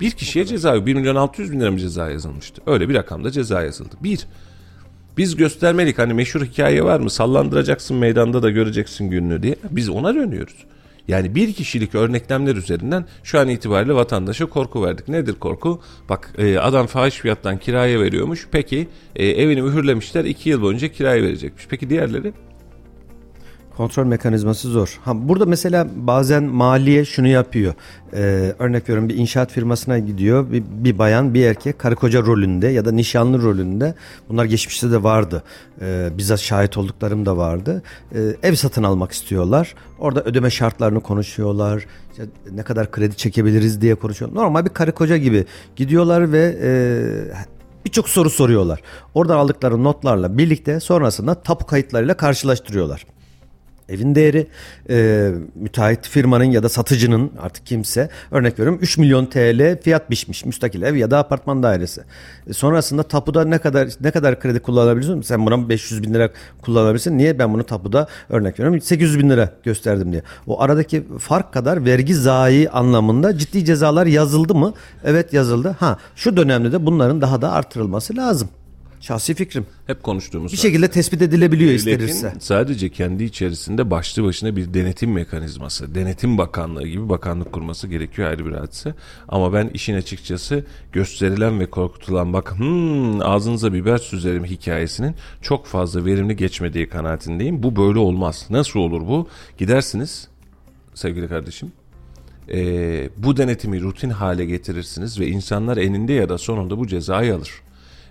Bir kişiye ceza 1 milyon 600 bin lira mı ceza yazılmıştı? Öyle bir rakamda ceza yazıldı. Bir. Biz göstermelik hani meşhur hikaye var mı? Sallandıracaksın meydanda da göreceksin gününü diye. Biz ona dönüyoruz. Yani bir kişilik örneklemler üzerinden şu an itibariyle vatandaşa korku verdik. Nedir korku? Bak e, adam fahiş fiyattan kiraya veriyormuş. Peki e, evini mühürlemişler. iki yıl boyunca kiraya verecekmiş. Peki diğerleri? Kontrol mekanizması zor. Ha, burada mesela bazen maliye şunu yapıyor. Ee, örnek veriyorum bir inşaat firmasına gidiyor. Bir, bir bayan bir erkek karı koca rolünde ya da nişanlı rolünde. Bunlar geçmişte de vardı. Ee, bizzat şahit olduklarım da vardı. Ee, ev satın almak istiyorlar. Orada ödeme şartlarını konuşuyorlar. İşte ne kadar kredi çekebiliriz diye konuşuyorlar. Normal bir karı koca gibi gidiyorlar ve e, birçok soru soruyorlar. Oradan aldıkları notlarla birlikte sonrasında tapu kayıtlarıyla karşılaştırıyorlar. Evin değeri e, müteahhit firmanın ya da satıcının artık kimse örnek veriyorum 3 milyon TL fiyat biçmiş müstakil ev ya da apartman dairesi. E, sonrasında tapuda ne kadar ne kadar kredi kullanabilirsin? Sen buna 500 bin lira kullanabilirsin. Niye ben bunu tapuda örnek veriyorum 800 bin lira gösterdim diye. O aradaki fark kadar vergi zayi anlamında ciddi cezalar yazıldı mı? Evet yazıldı. Ha şu dönemde de bunların daha da artırılması lazım. Şahsi fikrim. Hep konuştuğumuz. Bir şekilde tespit edilebiliyor Devletin istenirse. sadece kendi içerisinde başlı başına bir denetim mekanizması, denetim bakanlığı gibi bakanlık kurması gerekiyor ayrı bir hadise. Ama ben işin açıkçası gösterilen ve korkutulan bak hmm, ağzınıza biber süzerim hikayesinin çok fazla verimli geçmediği kanaatindeyim. Bu böyle olmaz. Nasıl olur bu? Gidersiniz sevgili kardeşim. Ee, bu denetimi rutin hale getirirsiniz ve insanlar eninde ya da sonunda bu cezayı alır.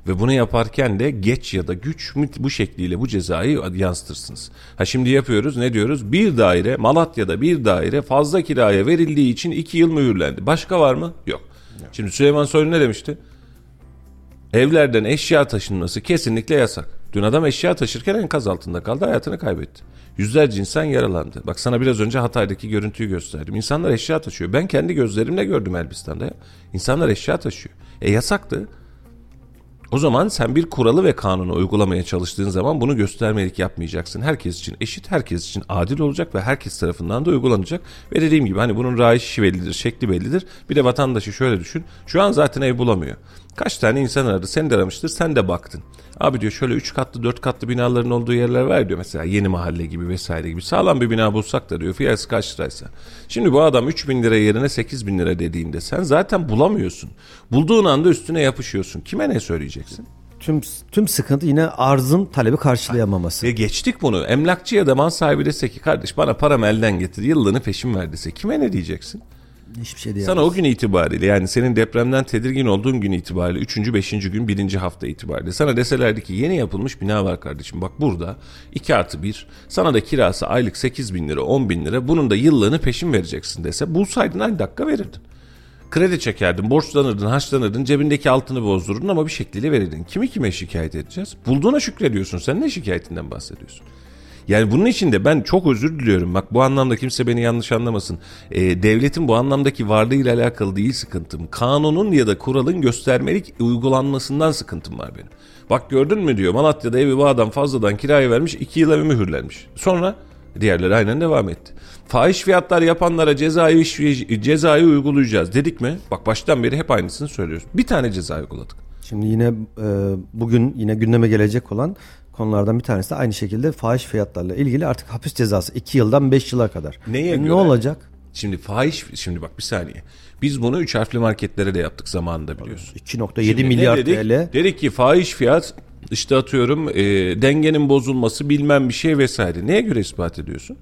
Ve bunu yaparken de geç ya da güç bu şekliyle bu cezayı yansıtırsınız. Ha şimdi yapıyoruz ne diyoruz? Bir daire Malatya'da bir daire fazla kiraya verildiği için iki yıl mühürlendi. Başka var mı? Yok. Şimdi Süleyman Soylu ne demişti? Evlerden eşya taşınması kesinlikle yasak. Dün adam eşya taşırken enkaz altında kaldı hayatını kaybetti. Yüzlerce insan yaralandı. Bak sana biraz önce Hatay'daki görüntüyü gösterdim. İnsanlar eşya taşıyor. Ben kendi gözlerimle gördüm Elbistan'da ya. İnsanlar eşya taşıyor. E yasaktı. O zaman sen bir kuralı ve kanunu uygulamaya çalıştığın zaman bunu göstermelik yapmayacaksın. Herkes için eşit, herkes için adil olacak ve herkes tarafından da uygulanacak. Ve dediğim gibi hani bunun rayişi bellidir, şekli bellidir. Bir de vatandaşı şöyle düşün. Şu an zaten ev bulamıyor. Kaç tane insan aradı, sen de aramıştır, sen de baktın. Abi diyor şöyle 3 katlı 4 katlı binaların olduğu yerler var diyor mesela yeni mahalle gibi vesaire gibi. Sağlam bir bina bulsak da diyor fiyatı kaç liraysa. Şimdi bu adam 3 bin lira yerine 8 bin lira dediğinde sen zaten bulamıyorsun. Bulduğun anda üstüne yapışıyorsun. Kime ne söyleyeceksin? Tüm tüm sıkıntı yine arzın talebi karşılayamaması. Ve geçtik bunu. Emlakçı ya da mal sahibi dese ki kardeş bana param elden getir yıllığını peşin ver dese kime ne diyeceksin? Hiçbir şey. Sana o gün itibariyle yani senin depremden tedirgin olduğun gün itibariyle 3. 5. gün 1. hafta itibariyle sana deselerdi ki yeni yapılmış bina var kardeşim bak burada 2 artı 1 sana da kirası aylık 8 bin lira 10 bin lira bunun da yıllığını peşin vereceksin dese bulsaydın aynı dakika verirdin. Kredi çekerdin, borçlanırdın, harçlanırdın, cebindeki altını bozdururdun ama bir şekilde verirdin. Kimi kime şikayet edeceğiz? Bulduğuna şükrediyorsun. Sen ne şikayetinden bahsediyorsun? Yani bunun için de ben çok özür diliyorum. Bak bu anlamda kimse beni yanlış anlamasın. E, devletin bu anlamdaki varlığıyla alakalı değil sıkıntım. Kanunun ya da kuralın göstermelik uygulanmasından sıkıntım var benim. Bak gördün mü diyor Malatya'da evi bu adam fazladan kiraya vermiş iki yıla mühürlenmiş. Sonra diğerleri aynen devam etti. Fahiş fiyatlar yapanlara cezayı, cezayı uygulayacağız dedik mi? Bak baştan beri hep aynısını söylüyoruz. Bir tane ceza uyguladık. Şimdi yine e, bugün yine gündeme gelecek olan konulardan bir tanesi de aynı şekilde fahiş fiyatlarla ilgili artık hapis cezası 2 yıldan 5 yıla kadar. Neye e, göre? Ne olacak? Şimdi fahiş şimdi bak bir saniye. Biz bunu üç harfli marketlere de yaptık zamanında biliyorsun. 2.7 Şimdi milyar dedik? TL. Dedik ki fahiş fiyat işte atıyorum e, dengenin bozulması bilmem bir şey vesaire. Neye göre ispat ediyorsun?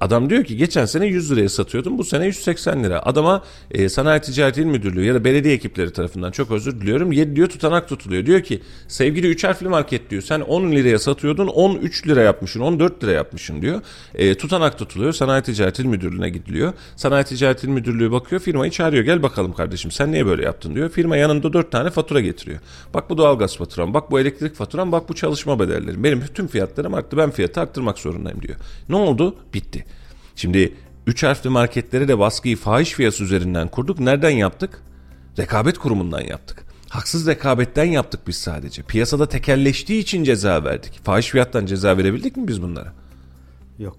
Adam diyor ki geçen sene 100 liraya satıyordum bu sene 180 lira. Adama e, Sanayi Ticaret İl Müdürlüğü ya da belediye ekipleri tarafından çok özür diliyorum. 7 diyor tutanak tutuluyor. Diyor ki sevgili 3 harfli market diyor sen 10 liraya satıyordun 13 lira yapmışsın 14 lira yapmışsın diyor. E, tutanak tutuluyor Sanayi Ticaret İl Müdürlüğü'ne gidiliyor. Sanayi Ticaret İl Müdürlüğü bakıyor firmayı çağırıyor gel bakalım kardeşim sen niye böyle yaptın diyor. Firma yanında 4 tane fatura getiriyor. Bak bu doğalgaz faturam bak bu elektrik faturam bak bu çalışma bedellerim. Benim bütün fiyatlarım arttı ben fiyatı arttırmak zorundayım diyor. Ne oldu? Bitti. Şimdi 3 harfli marketlere de baskıyı fahiş fiyat üzerinden kurduk. Nereden yaptık? Rekabet kurumundan yaptık. Haksız rekabetten yaptık biz sadece. Piyasada tekelleştiği için ceza verdik. Fahiş fiyattan ceza verebildik mi biz bunlara? Yok.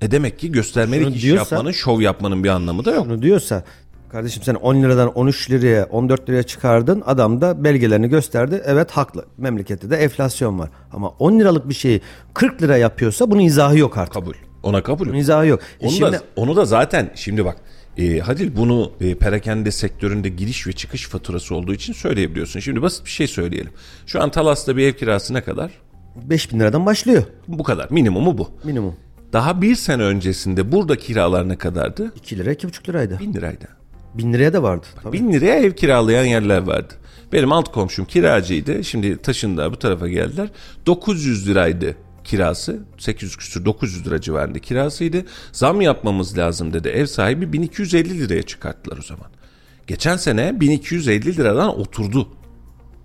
E demek ki göstermelik Şunu iş diyorsa- yapmanın, şov yapmanın bir anlamı da yok. Bunu diyorsa kardeşim sen 10 liradan 13 liraya 14 liraya çıkardın adam da belgelerini gösterdi. Evet haklı memlekette de enflasyon var. Ama 10 liralık bir şeyi 40 lira yapıyorsa bunun izahı yok artık. Kabul. Ona kabul. İzahı yok. Onu, şimdi da, onu da zaten şimdi bak e, Halil bunu e, perakende sektöründe giriş ve çıkış faturası olduğu için söyleyebiliyorsun. Şimdi basit bir şey söyleyelim. Şu an Talas'ta bir ev kirası ne kadar? 5000 liradan başlıyor Bu kadar. Minimumu bu. minimum. Daha bir sene öncesinde burada kiralar ne kadardı? 2 lira 2,5 liraydı. Bin liraydı. 1000 liraya da vardı. Tabii. Bin liraya ev kiralayan yerler vardı. Benim alt komşum kiracıydı. Şimdi taşındılar bu tarafa geldiler. 900 liraydı kirası. 800 küsür 900 lira civarında kirasıydı. Zam yapmamız lazım dedi. Ev sahibi 1250 liraya çıkarttılar o zaman. Geçen sene 1250 liradan oturdu.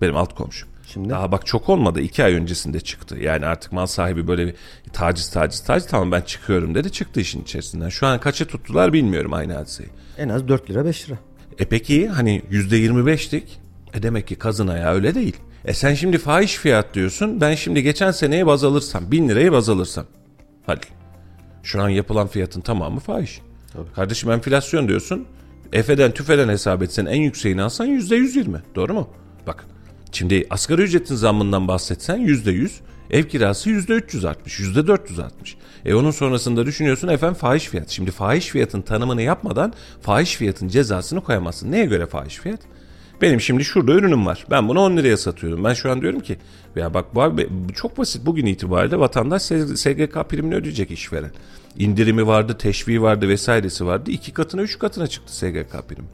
Benim alt komşum. Şimdi? Daha bak çok olmadı. iki ay öncesinde çıktı. Yani artık mal sahibi böyle bir taciz taciz taciz tamam ben çıkıyorum dedi. Çıktı işin içerisinden. Şu an kaça tuttular bilmiyorum aynı hadiseyi. En az 4 lira 5 lira. E peki hani yüzde yirmi beştik. E demek ki kazın ayağı öyle değil. E sen şimdi fahiş fiyat diyorsun. Ben şimdi geçen seneye baz alırsam, bin lirayı baz alırsam. Hadi. Şu an yapılan fiyatın tamamı fahiş. Kardeşim enflasyon diyorsun. Efeden tüfeden hesap etsen en yükseğini alsan yüzde yüz yirmi. Doğru mu? Bak. Şimdi asgari ücretin zammından bahsetsen yüzde yüz. Ev kirası yüzde 300 artmış, yüzde 400 artmış. E onun sonrasında düşünüyorsun efendim fahiş fiyat. Şimdi fahiş fiyatın tanımını yapmadan fahiş fiyatın cezasını koyamazsın. Neye göre fahiş fiyat? Benim şimdi şurada ürünüm var. Ben bunu 10 liraya satıyorum. Ben şu an diyorum ki ya bak bu abi, çok basit bugün itibariyle vatandaş SGK primini ödeyecek işveren. İndirimi vardı, teşviği vardı vesairesi vardı. İki katına üç katına çıktı SGK primi.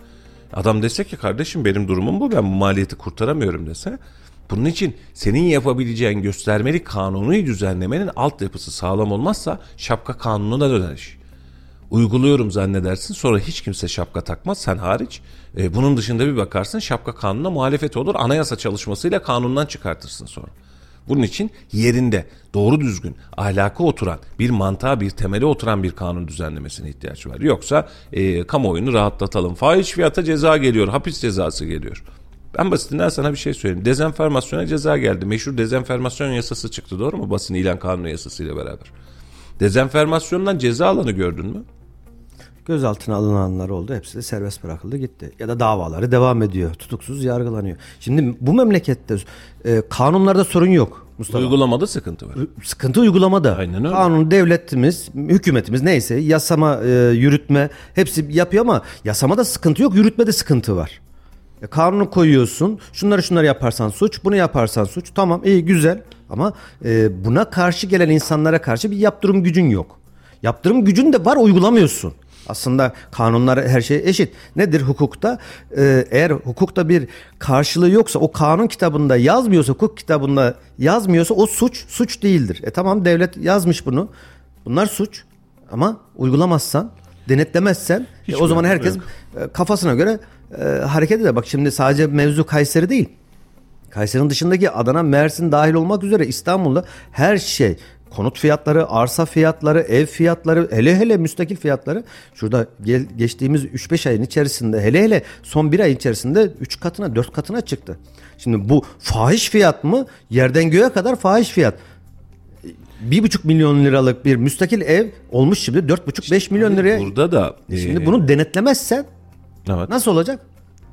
Adam dese ki kardeşim benim durumum bu ben bu maliyeti kurtaramıyorum dese bunun için senin yapabileceğin göstermelik kanunu düzenlemenin altyapısı sağlam olmazsa şapka kanununa döner iş. Uyguluyorum zannedersin sonra hiç kimse şapka takmaz sen hariç. E, bunun dışında bir bakarsın şapka kanununa muhalefet olur anayasa çalışmasıyla kanundan çıkartırsın sonra. Bunun için yerinde doğru düzgün ahlaka oturan bir mantığa bir temele oturan bir kanun düzenlemesine ihtiyaç var. Yoksa e, kamuoyunu rahatlatalım. Fahiş fiyata ceza geliyor hapis cezası geliyor. Ben basitinden sana bir şey söyleyeyim. Dezenformasyona ceza geldi. Meşhur dezenformasyon yasası çıktı doğru mu? Basın ilan kanunu yasasıyla beraber. Dezenformasyondan ceza alanı gördün mü? Gözaltına alınanlar oldu. Hepsi de serbest bırakıldı gitti. Ya da davaları devam ediyor. Tutuksuz yargılanıyor. Şimdi bu memlekette e, kanunlarda sorun yok. Mustafa. Uygulamada sıkıntı var. Sıkıntı uygulamada. Aynen öyle. Kanun devletimiz, hükümetimiz neyse yasama, e, yürütme hepsi yapıyor ama yasamada sıkıntı yok, yürütmede sıkıntı var. E, kanunu koyuyorsun, şunları şunları yaparsan suç, bunu yaparsan suç. Tamam iyi güzel ama e, buna karşı gelen insanlara karşı bir yaptırım gücün yok. Yaptırım gücün de var uygulamıyorsun. Aslında kanunlar her şey eşit. Nedir hukukta? Ee, eğer hukukta bir karşılığı yoksa o kanun kitabında yazmıyorsa, hukuk kitabında yazmıyorsa o suç suç değildir. E tamam devlet yazmış bunu. Bunlar suç ama uygulamazsan, denetlemezsen e, o zaman herkes e, kafasına göre e, hareket eder. Bak şimdi sadece mevzu Kayseri değil. Kayseri'nin dışındaki Adana, Mersin dahil olmak üzere İstanbul'da her şey konut fiyatları, arsa fiyatları, ev fiyatları, hele hele müstakil fiyatları şurada gel, geçtiğimiz 3-5 ayın içerisinde hele hele son bir ay içerisinde 3 katına 4 katına çıktı. Şimdi bu fahiş fiyat mı? Yerden göğe kadar fahiş fiyat. Bir buçuk milyon liralık bir müstakil ev olmuş şimdi 4,5-5 milyon liraya. Burada da Şimdi e, bunu denetlemezsen evet. nasıl olacak?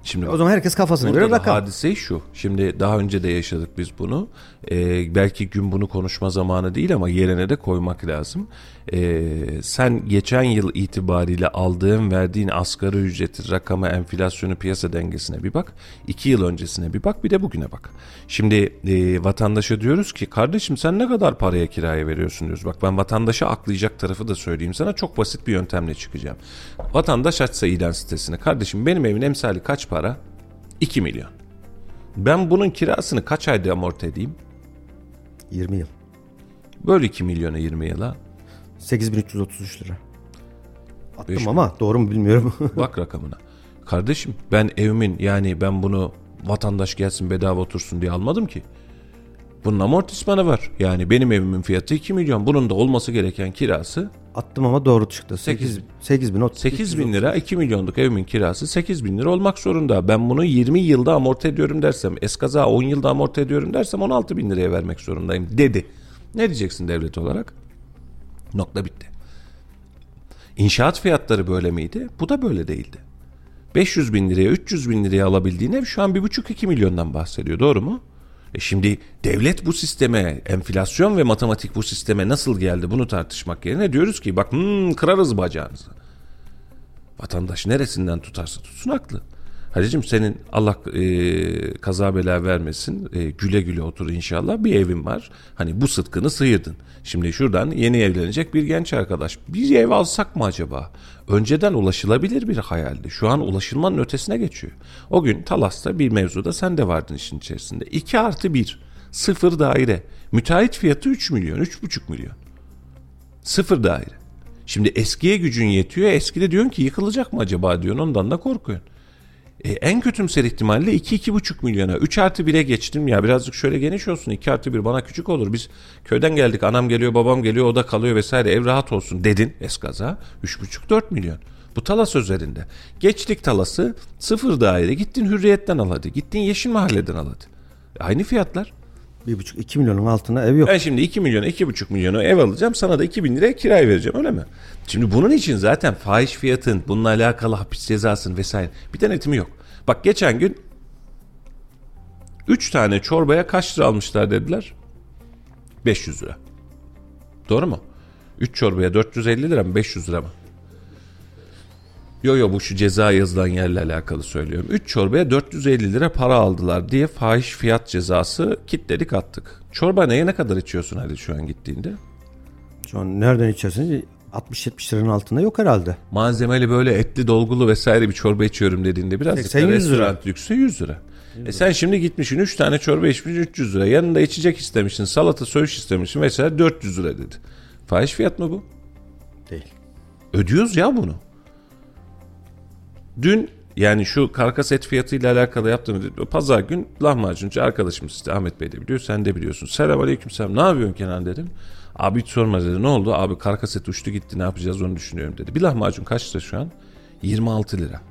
Şimdi O zaman herkes kafasına göre rakam. hadise şu. Şimdi daha önce de yaşadık biz bunu. Ee, belki gün bunu konuşma zamanı değil ama yerine de koymak lazım. Ee, sen geçen yıl itibariyle aldığın verdiğin asgari ücreti, rakamı, enflasyonu, piyasa dengesine bir bak. iki yıl öncesine bir bak bir de bugüne bak. Şimdi e, vatandaşa diyoruz ki kardeşim sen ne kadar paraya kiraya veriyorsun diyoruz. Bak ben vatandaşa aklayacak tarafı da söyleyeyim sana çok basit bir yöntemle çıkacağım. Vatandaş açsa ilan sitesini kardeşim benim evin emsali kaç para? 2 milyon. Ben bunun kirasını kaç ayda amorti edeyim? 20 yıl. Böl 2 milyona 20 yıla. 8333 lira. Attım Beş ama doğru mu bilmiyorum. [LAUGHS] Bak rakamına. Kardeşim ben evimin yani ben bunu vatandaş gelsin bedava otursun diye almadım ki. Bunun amortismanı var. Yani benim evimin fiyatı 2 milyon. Bunun da olması gereken kirası Attım ama doğru çıktı. Sekiz. 8 8 bin 30. 8 bin lira 2 milyonluk evimin kirası 8 bin lira olmak zorunda. Ben bunu 20 yılda amorti ediyorum dersem eskaza 10 yılda amorti ediyorum dersem 16 bin liraya vermek zorundayım dedi. Ne diyeceksin devlet olarak? Nokta bitti. İnşaat fiyatları böyle miydi? Bu da böyle değildi. 500 bin liraya 300 bin liraya alabildiğin ev şu an 1,5-2 milyondan bahsediyor doğru mu? E şimdi devlet bu sisteme, enflasyon ve matematik bu sisteme nasıl geldi bunu tartışmak yerine diyoruz ki bak hmm, kırarız bacağınızı. Vatandaş neresinden tutarsa tutsun haklı. Halicim senin Allah e, kaza bela vermesin e, güle güle otur inşallah bir evin var. Hani bu sıtkını sıyırdın. Şimdi şuradan yeni evlenecek bir genç arkadaş. Bir ev alsak mı acaba? Önceden ulaşılabilir bir hayaldi. Şu an ulaşılmanın ötesine geçiyor. O gün Talas'ta bir mevzuda sen de vardın işin içerisinde. 2 artı 1 sıfır daire. Müteahhit fiyatı 3 milyon 3,5 milyon. Sıfır daire. Şimdi eskiye gücün yetiyor. Eskide diyorsun ki yıkılacak mı acaba diyorsun. Ondan da korkuyorsun. E, en kötümser ihtimalle 2-2,5 milyona 3 artı 1'e geçtim ya birazcık şöyle geniş olsun 2 artı 1 bana küçük olur biz köyden geldik anam geliyor babam geliyor o da kalıyor vesaire ev rahat olsun dedin eskaza 3,5-4 milyon. Bu Talas üzerinde. Geçtik Talas'ı sıfır daire gittin hürriyetten al hadi gittin yeşil mahalleden al hadi. Aynı fiyatlar. 1,5-2 milyonun altına ev yok. Ben şimdi 2 milyon, 2,5 milyonu ev alacağım. Sana da 2 bin liraya kiraya vereceğim öyle mi? Şimdi bunun için zaten fahiş fiyatın, bununla alakalı hapis cezasın vesaire bir denetimi yok. Bak geçen gün 3 tane çorbaya kaç lira almışlar dediler? 500 lira. Doğru mu? 3 çorbaya 450 lira mı 500 lira mı? Yo yo bu şu ceza yazılan yerle alakalı söylüyorum. 3 çorbaya 450 lira para aldılar diye fahiş fiyat cezası kitledik attık. Çorba neye ne kadar içiyorsun hadi şu an gittiğinde? Şu an nereden içersiniz? 60-70 liranın altında yok herhalde. Malzemeli böyle etli dolgulu vesaire bir çorba içiyorum dediğinde biraz 80 100 lira. lükse 100 lira. E sen şimdi gitmişsin 3 tane çorba içmişsin 300 lira. Yanında içecek istemişsin salata söğüş istemişsin mesela 400 lira dedi. Fahiş fiyat mı bu? Değil. Ödüyoruz ya bunu. Dün yani şu karkas et fiyatıyla alakalı yaptığım pazar gün lahmacuncu arkadaşımız işte Ahmet Bey de biliyor sen de biliyorsun. Selam aleyküm selam ne yapıyorsun Kenan dedim. Abi hiç sorma dedi ne oldu abi karkas et uçtu gitti ne yapacağız onu düşünüyorum dedi. Bir lahmacun kaç lira şu an? 26 lira.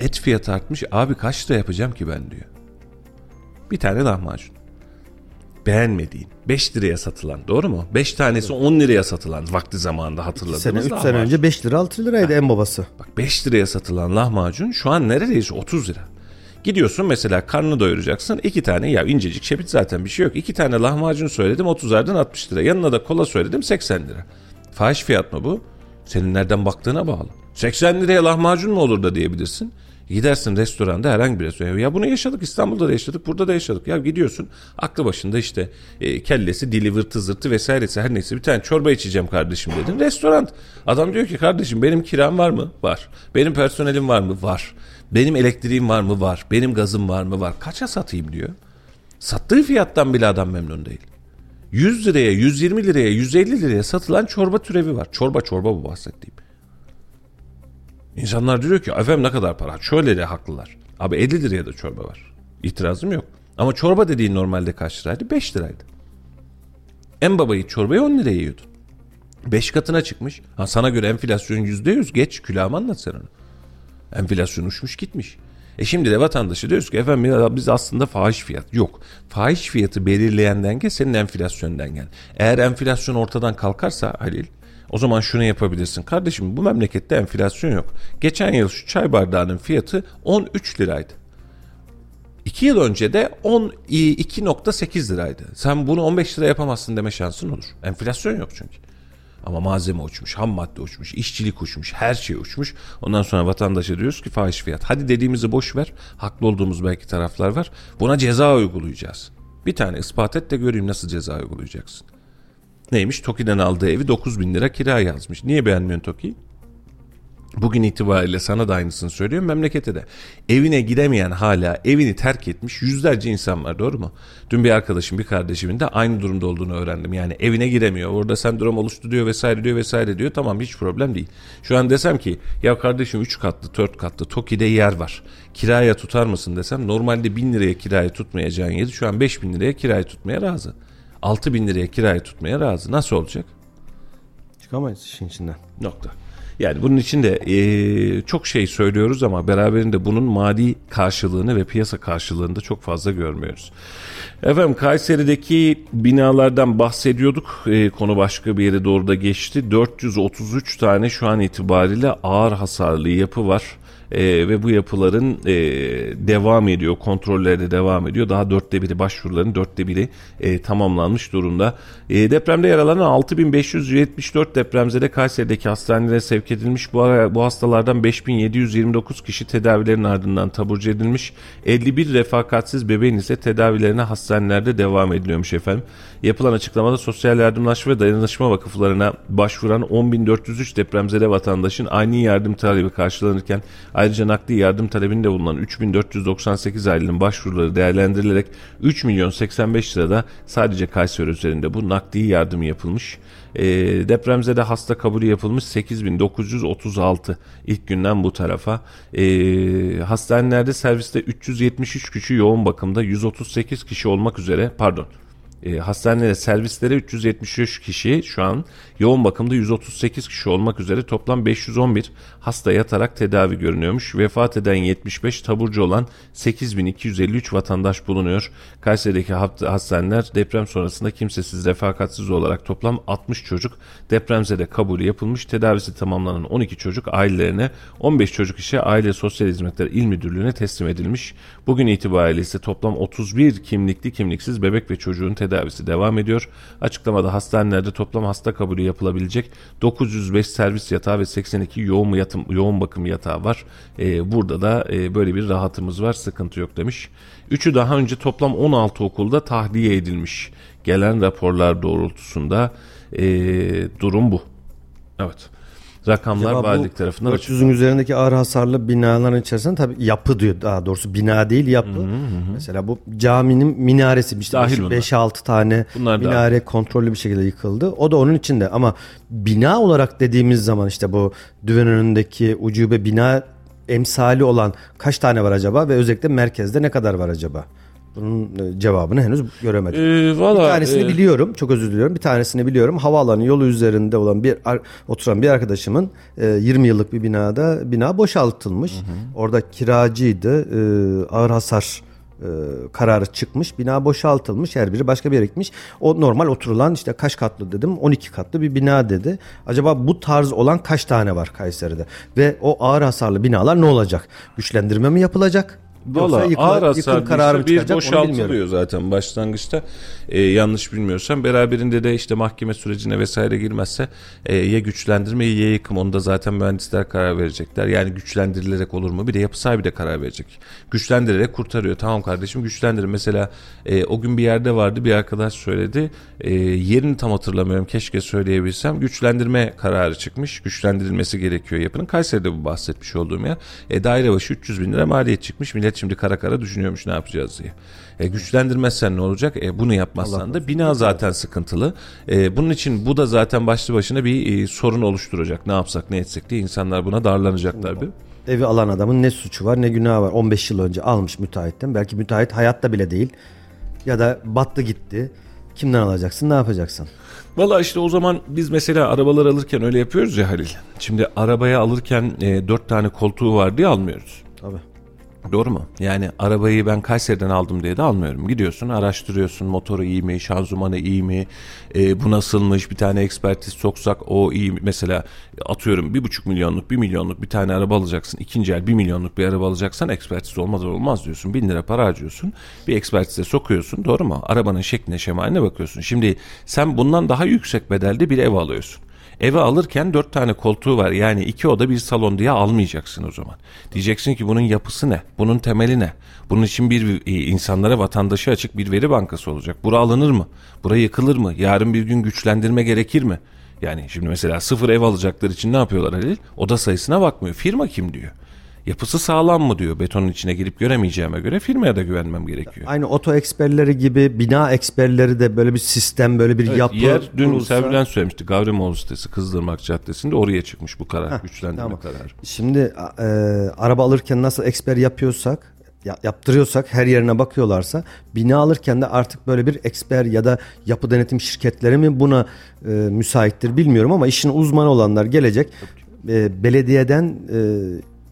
Et fiyatı artmış abi kaç lira yapacağım ki ben diyor. Bir tane lahmacun. Beğenmediğin 5 liraya satılan doğru mu? 5 tanesi 10 liraya satılan vakti zamanında 2 hatırladığımız sene 3 sene lahmacun. önce 5 lira 6 liraydı en babası. Bak 5 liraya satılan lahmacun şu an neredeyse 30 lira. Gidiyorsun mesela karnını doyuracaksın. iki tane ya incecik şepit zaten bir şey yok. İki tane lahmacun söyledim 30'lardan 60 lira. Yanına da kola söyledim 80 lira. Fahiş fiyat mı bu? Senin nereden baktığına bağlı. 80 liraya lahmacun mu olur da diyebilirsin. Gidersin restoranda herhangi bir restoran. Ya bunu yaşadık İstanbul'da da yaşadık burada da yaşadık. Ya gidiyorsun aklı başında işte e, kellesi dili vırtı zırtı vesairesi her neyse bir tane çorba içeceğim kardeşim dedin. Restoran. Adam diyor ki kardeşim benim kiram var mı? Var. Benim personelim var mı? Var. Benim elektriğim var mı? Var. Benim gazım var mı? Var. Kaça satayım diyor. Sattığı fiyattan bile adam memnun değil. 100 liraya, 120 liraya, 150 liraya satılan çorba türevi var. Çorba çorba bu bahsettiğim. İnsanlar diyor ki efendim ne kadar para? Şöyle de haklılar. Abi 50 liraya da çorba var. İtirazım yok. Ama çorba dediğin normalde kaç liraydı? 5 liraydı. En babayı çorbayı 10 liraya yiyordun. 5 katına çıkmış. Ha sana göre enflasyon %100 geç külahımı anlat sen onu. Enflasyon uçmuş gitmiş. E şimdi de vatandaşı diyoruz ki efendim ya biz aslında fahiş fiyat. Yok. Fahiş fiyatı belirleyen denge senin enflasyon dengen. Eğer enflasyon ortadan kalkarsa Halil o zaman şunu yapabilirsin. Kardeşim bu memlekette enflasyon yok. Geçen yıl şu çay bardağının fiyatı 13 liraydı. 2 yıl önce de 12.8 liraydı. Sen bunu 15 lira yapamazsın deme şansın olur. Enflasyon yok çünkü. Ama malzeme uçmuş, ham madde uçmuş, işçilik uçmuş, her şey uçmuş. Ondan sonra vatandaşa diyoruz ki fahiş fiyat. Hadi dediğimizi boş ver. Haklı olduğumuz belki taraflar var. Buna ceza uygulayacağız. Bir tane ispat et de göreyim nasıl ceza uygulayacaksın. Neymiş? Toki'den aldığı evi 9 bin lira kira yazmış. Niye beğenmiyorsun Toki'yi? Bugün itibariyle sana da aynısını söylüyorum memlekete de. Evine gidemeyen hala evini terk etmiş yüzlerce insan var doğru mu? Dün bir arkadaşım bir kardeşimin de aynı durumda olduğunu öğrendim. Yani evine giremiyor orada sendrom oluştu diyor vesaire diyor vesaire diyor tamam hiç problem değil. Şu an desem ki ya kardeşim 3 katlı 4 katlı Toki'de yer var. Kiraya tutar mısın desem normalde 1000 liraya kiraya tutmayacağın yeri şu an 5000 liraya kiraya tutmaya razı. 6000 liraya kiraya tutmaya razı. Nasıl olacak? Çıkamayız işin içinden. Nokta. Yani bunun için de e, çok şey söylüyoruz ama beraberinde bunun mali karşılığını ve piyasa karşılığını da çok fazla görmüyoruz. Efendim Kayseri'deki binalardan bahsediyorduk. E, konu başka bir yere doğru da geçti. 433 tane şu an itibariyle ağır hasarlı yapı var e, ve bu yapıların e, devam ediyor, kontrolleri de devam ediyor. Daha dörtte biri başvuruların dörtte biri e, tamamlanmış durumda. E, depremde yaralanan 6574 depremzede Kayseri'deki hastanelere sevk edilmiş. Bu, bu hastalardan 5729 kişi tedavilerin ardından taburcu edilmiş. 51 refakatsiz bebeğin ise tedavilerine hastanelerde devam ediliyormuş efendim. Yapılan açıklamada Sosyal Yardımlaşma ve Dayanışma Vakıflarına başvuran 10.403 depremzede vatandaşın aynı yardım talebi karşılanırken Ayrıca nakli yardım talebinde bulunan 3498 ailenin başvuruları değerlendirilerek 3 milyon 85 lirada sadece Kayseri üzerinde bu nakli yardım yapılmış. E, depremzede hasta kabulü yapılmış 8936 ilk günden bu tarafa. E, hastanelerde serviste 373 kişi yoğun bakımda 138 kişi olmak üzere pardon e, hastanelere servislere 373 kişi şu an yoğun bakımda 138 kişi olmak üzere toplam 511 hasta yatarak tedavi görünüyormuş. Vefat eden 75 taburcu olan 8253 vatandaş bulunuyor. Kayseri'deki hastaneler deprem sonrasında kimsesiz refakatsiz olarak toplam 60 çocuk depremzede kabulü yapılmış. Tedavisi tamamlanan 12 çocuk ailelerine 15 çocuk ise Aile Sosyal Hizmetler İl Müdürlüğü'ne teslim edilmiş. Bugün itibariyle ise toplam 31 kimlikli kimliksiz bebek ve çocuğun tedavisi devam ediyor. Açıklamada hastanelerde toplam hasta kabulü yapılabilecek 905 servis yatağı ve 82 yoğun yatım yoğun bakım yatağı var. Ee, burada da e, böyle bir rahatımız var. Sıkıntı yok demiş. Üçü daha önce toplam 16 okulda tahliye edilmiş. Gelen raporlar doğrultusunda e, durum bu. Evet rakamlar Acaba valilik tarafından 400'ün üzerindeki ağır hasarlı binaların içerisinde tabii yapı diyor daha doğrusu bina değil yapı. Hı hı hı. Mesela bu caminin minaresi işte 5-6 tane Bunlar minare dahil. kontrollü bir şekilde yıkıldı. O da onun içinde ama bina olarak dediğimiz zaman işte bu düven önündeki ucube bina emsali olan kaç tane var acaba ve özellikle merkezde ne kadar var acaba? Bunun e, cevabını henüz göremedim. Ee, valla, bir tanesini e... biliyorum. Çok özür diliyorum. Bir tanesini biliyorum. Havaalanı yolu üzerinde olan bir oturan bir arkadaşımın e, 20 yıllık bir binada bina boşaltılmış. Hı hı. Orada kiracıydı. E, ağır hasar e, kararı çıkmış. Bina boşaltılmış. Her biri başka bir yere gitmiş. O normal oturulan işte kaç katlı dedim. 12 katlı bir bina dedi. Acaba bu tarz olan kaç tane var Kayseri'de? Ve o ağır hasarlı binalar ne olacak? Güçlendirme mi yapılacak? Valla ağır hasar kararı bir boşaltılıyor zaten başlangıçta. Ee, yanlış bilmiyorsam beraberinde de işte mahkeme sürecine vesaire girmezse e, ya güçlendirme ya yıkım. Onu da zaten mühendisler karar verecekler. Yani güçlendirilerek olur mu? Bir de yapı sahibi de karar verecek. Güçlendirerek kurtarıyor. Tamam kardeşim güçlendir mesela e, o gün bir yerde vardı bir arkadaş söyledi. E, yerini tam hatırlamıyorum. Keşke söyleyebilsem. Güçlendirme kararı çıkmış. Güçlendirilmesi gerekiyor yapının. Kayseri'de bu bahsetmiş olduğum yer e, daire başı 300 bin lira maliyet çıkmış. Millet şimdi kara kara düşünüyormuş ne yapacağız diye. E, güçlendirmezsen ne olacak? E, bunu yapmazsan Allah da bina zaten sıkıntılı. E, bunun için bu da zaten başlı başına bir e, sorun oluşturacak. Ne yapsak ne etsek diye insanlar buna darlanacaklar bir. Evi alan adamın ne suçu var ne günahı var. 15 yıl önce almış müteahhitten. Belki müteahhit hayatta bile değil. Ya da battı gitti. Kimden alacaksın ne yapacaksın? Valla işte o zaman biz mesela arabalar alırken öyle yapıyoruz ya Halil. Şimdi arabaya alırken e, dört tane koltuğu var diye almıyoruz. Tabii. Doğru mu? Yani arabayı ben Kayseri'den aldım diye de almıyorum. Gidiyorsun araştırıyorsun motoru iyi mi, şanzımanı iyi mi, e, bu nasılmış bir tane ekspertiz soksak o iyi mi? Mesela atıyorum bir buçuk milyonluk bir milyonluk bir tane araba alacaksın. ikinci el bir milyonluk bir araba alacaksan ekspertiz olmadan olmaz diyorsun. Bin lira para harcıyorsun. Bir ekspertize sokuyorsun doğru mu? Arabanın şekline şemaline bakıyorsun. Şimdi sen bundan daha yüksek bedelde bir ev alıyorsun. Eve alırken dört tane koltuğu var yani iki oda bir salon diye almayacaksın o zaman. Diyeceksin ki bunun yapısı ne? Bunun temeli ne? Bunun için bir e, insanlara vatandaşı açık bir veri bankası olacak. Bura alınır mı? Bura yıkılır mı? Yarın bir gün güçlendirme gerekir mi? Yani şimdi mesela sıfır ev alacaklar için ne yapıyorlar Halil? Oda sayısına bakmıyor. Firma kim diyor. Yapısı sağlam mı diyor. Betonun içine girip göremeyeceğime göre firmaya da güvenmem gerekiyor. Aynı oto eksperleri gibi bina eksperleri de böyle bir sistem, böyle bir Evet, yapı yer dün kurulsa- Sevilen söylemişti. Gavrimoğlu sitesi Kızdırmak Caddesi'nde oraya çıkmış bu karar. güçlendirme tamam. kararı. Şimdi e, araba alırken nasıl eksper yapıyorsak, ya- yaptırıyorsak her yerine bakıyorlarsa bina alırken de artık böyle bir eksper ya da yapı denetim şirketleri mi buna e, müsaittir bilmiyorum ama işin uzmanı olanlar gelecek. E, belediyeden e,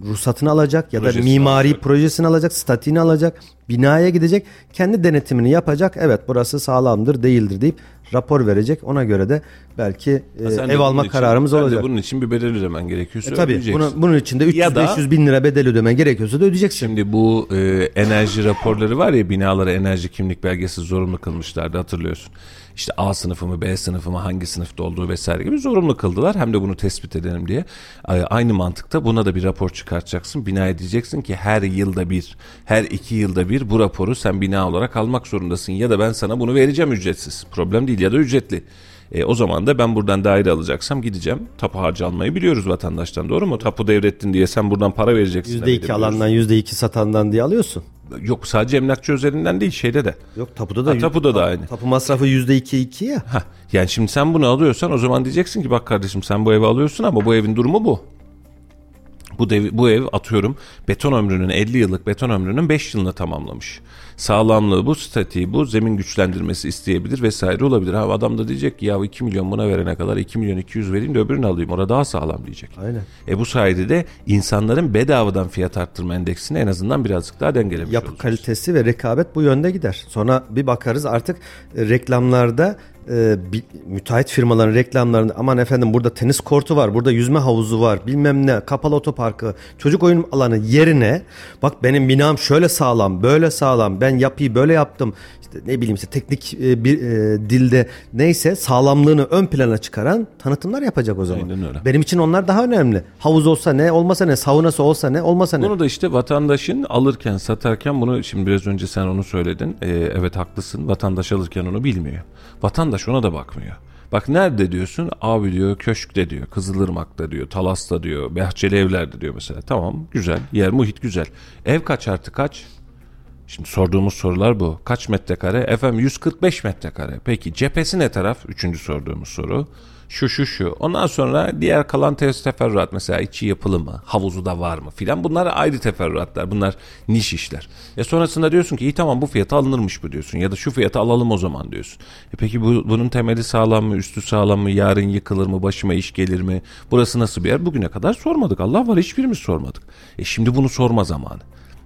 ruhsatını alacak ya da Projesini mimari alacak. projesini alacak, statiğini alacak, binaya gidecek, kendi denetimini yapacak. Evet burası sağlamdır, değildir deyip rapor verecek. Ona göre de belki e, Ha, ev alma için- kararımız olacak. bunun için bir bedel ödemen gerekiyorsa E, tabii ödeyeceksin. bunu, bunun için de 300 Ya da- 500 bin lira bedel ödemen gerekiyorsa da ödeyeceksin. Şimdi bu e, enerji raporları var ya binalara enerji kimlik belgesi zorunlu kılmışlardı hatırlıyorsun. İşte A sınıfı mı B sınıfı mı hangi sınıfta olduğu vesaire gibi zorunlu kıldılar. Hem de bunu tespit edelim diye. A- Aynı mantıkta buna da bir rapor çıkartacaksın. Binaya diyeceksin ki her yılda bir, her iki yılda bir bu raporu sen bina olarak almak zorundasın. Ya da ben sana bunu vereceğim ücretsiz. Problem değil ya da ücretli. E, o zaman da ben buradan daire alacaksam gideceğim. Tapu harcı almayı biliyoruz vatandaştan doğru mu? Tapu devrettin diye sen buradan para vereceksin. %2 demeyi de biliyoruz. alandan %2 satandan diye alıyorsun. Yok sadece emlakçı üzerinden değil şeyde de. Yok tapuda da Ha, tapuda da aynı. Tapu masrafı %2 2 ya. Hah, yani şimdi sen bunu alıyorsan o zaman diyeceksin ki bak kardeşim sen bu evi alıyorsun ama bu evin durumu bu. Bu, dev, bu ev atıyorum beton ömrünün 50 yıllık beton ömrünün 5 yılını tamamlamış. Sağlamlığı bu, statiği bu, zemin güçlendirmesi isteyebilir vesaire olabilir. Ha, adam da diyecek ki ya 2 milyon buna verene kadar 2 milyon 200 vereyim de öbürünü alayım. Orada daha sağlam diyecek. Aynen. E bu sayede de insanların bedavadan fiyat arttırma endeksini en azından birazcık daha dengelemiş Yapı olacağız. kalitesi ve rekabet bu yönde gider. Sonra bir bakarız artık e, reklamlarda e, bi- müteahhit firmaların reklamlarında aman efendim burada tenis kortu var, burada yüzme havuzu var, bilmem ne, kapalı otoparkı, çocuk oyun alanı yerine bak benim binam şöyle sağlam, böyle sağlam, ben yapıyı böyle yaptım. İşte ne bileyim işte teknik e, bir e, dilde neyse sağlamlığını ön plana çıkaran tanıtımlar yapacak o zaman. Aynen öyle. Benim için onlar daha önemli. Havuz olsa ne, olmasa ne, saunası olsa ne, olmasa ne. Bunu da işte vatandaşın alırken satarken bunu şimdi biraz önce sen onu söyledin. Ee, evet haklısın vatandaş alırken onu bilmiyor. Vatandaş ona da bakmıyor. Bak nerede diyorsun? Abi diyor köşkte diyor, Kızılırmak'ta diyor, Talas'ta diyor, Bahçeli Evler'de diyor mesela. Tamam güzel, yer muhit güzel. Ev kaç artı kaç? Şimdi sorduğumuz sorular bu. Kaç metrekare? Efendim 145 metrekare. Peki cephesi ne taraf? Üçüncü sorduğumuz soru. Şu şu şu. Ondan sonra diğer kalan teferruat mesela içi yapılı mı? Havuzu da var mı filan. Bunlar ayrı teferruatlar. Bunlar niş işler. E sonrasında diyorsun ki iyi tamam bu fiyata alınırmış bu diyorsun. Ya da şu fiyata alalım o zaman diyorsun. E peki bu, bunun temeli sağlam mı? Üstü sağlam mı? Yarın yıkılır mı? Başıma iş gelir mi? Burası nasıl bir yer? Bugüne kadar sormadık. Allah var hiçbirimiz sormadık. E şimdi bunu sorma zamanı.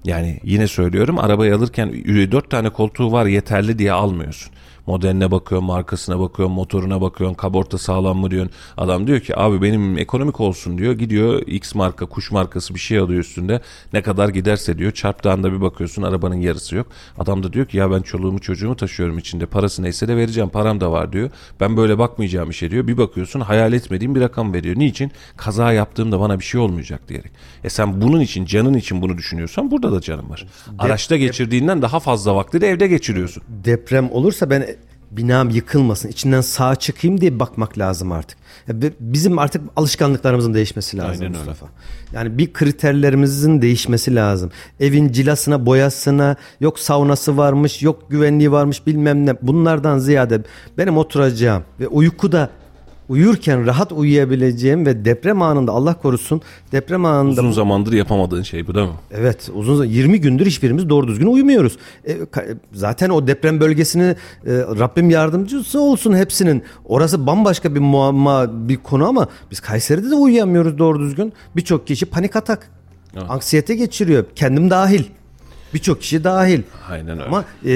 Yani yine söylüyorum arabayı alırken dört tane koltuğu var yeterli diye almıyorsun. Modeline bakıyorsun, markasına bakıyorsun, motoruna bakıyorsun, kaborta sağlam mı diyorsun. Adam diyor ki abi benim ekonomik olsun diyor. Gidiyor X marka, kuş markası bir şey alıyor üstünde. Ne kadar giderse diyor. Çarptığında bir bakıyorsun arabanın yarısı yok. Adam da diyor ki ya ben çoluğumu çocuğumu taşıyorum içinde. Parası neyse de vereceğim. Param da var diyor. Ben böyle bakmayacağım işe diyor. Bir bakıyorsun hayal etmediğim bir rakam veriyor. Niçin? Kaza yaptığımda bana bir şey olmayacak diyerek. E sen bunun için, canın için bunu düşünüyorsan burada da canın var. Araçta geçirdiğinden daha fazla vakti de evde geçiriyorsun. deprem olursa ben binam yıkılmasın, içinden sağ çıkayım diye bakmak lazım artık. Bizim artık alışkanlıklarımızın değişmesi lazım Aynen öyle. Mustafa. Yani bir kriterlerimizin değişmesi lazım. Evin cilasına, boyasına, yok saunası varmış, yok güvenliği varmış bilmem ne. Bunlardan ziyade benim oturacağım ve uykuda uyurken rahat uyuyabileceğim ve deprem anında Allah korusun deprem anında Uzun zamandır yapamadığın şey bu değil mi? Evet uzun zaman 20 gündür hiçbirimiz doğru düzgün uyumuyoruz. E, ka- zaten o deprem bölgesini e, Rabbim yardımcısı olsun hepsinin. Orası bambaşka bir muamma bir konu ama biz Kayseri'de de uyuyamıyoruz doğru düzgün. Birçok kişi panik atak. Anksiyete geçiriyor. Kendim dahil. Birçok kişi dahil. Aynen öyle. Ama e,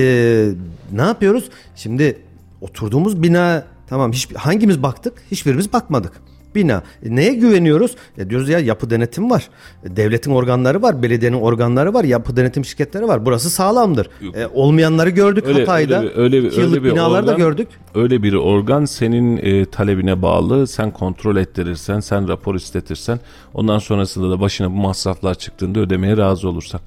ne yapıyoruz? Şimdi oturduğumuz bina tamam hiç hangimiz baktık? Hiçbirimiz bakmadık. Bina. E, neye güveniyoruz? E, diyoruz ya yapı denetim var. E, devletin organları var, belediyenin organları var, yapı denetim şirketleri var. Burası sağlamdır. E, olmayanları gördük Hatay'da. Öyle, öyle, bir- İki yıllık öyle da organ- gördük. Öyle bir organ senin e, talebine bağlı. Sen kontrol ettirirsen, sen rapor istetirsen, ondan sonrasında da başına bu masraflar çıktığında ödemeye razı olursan.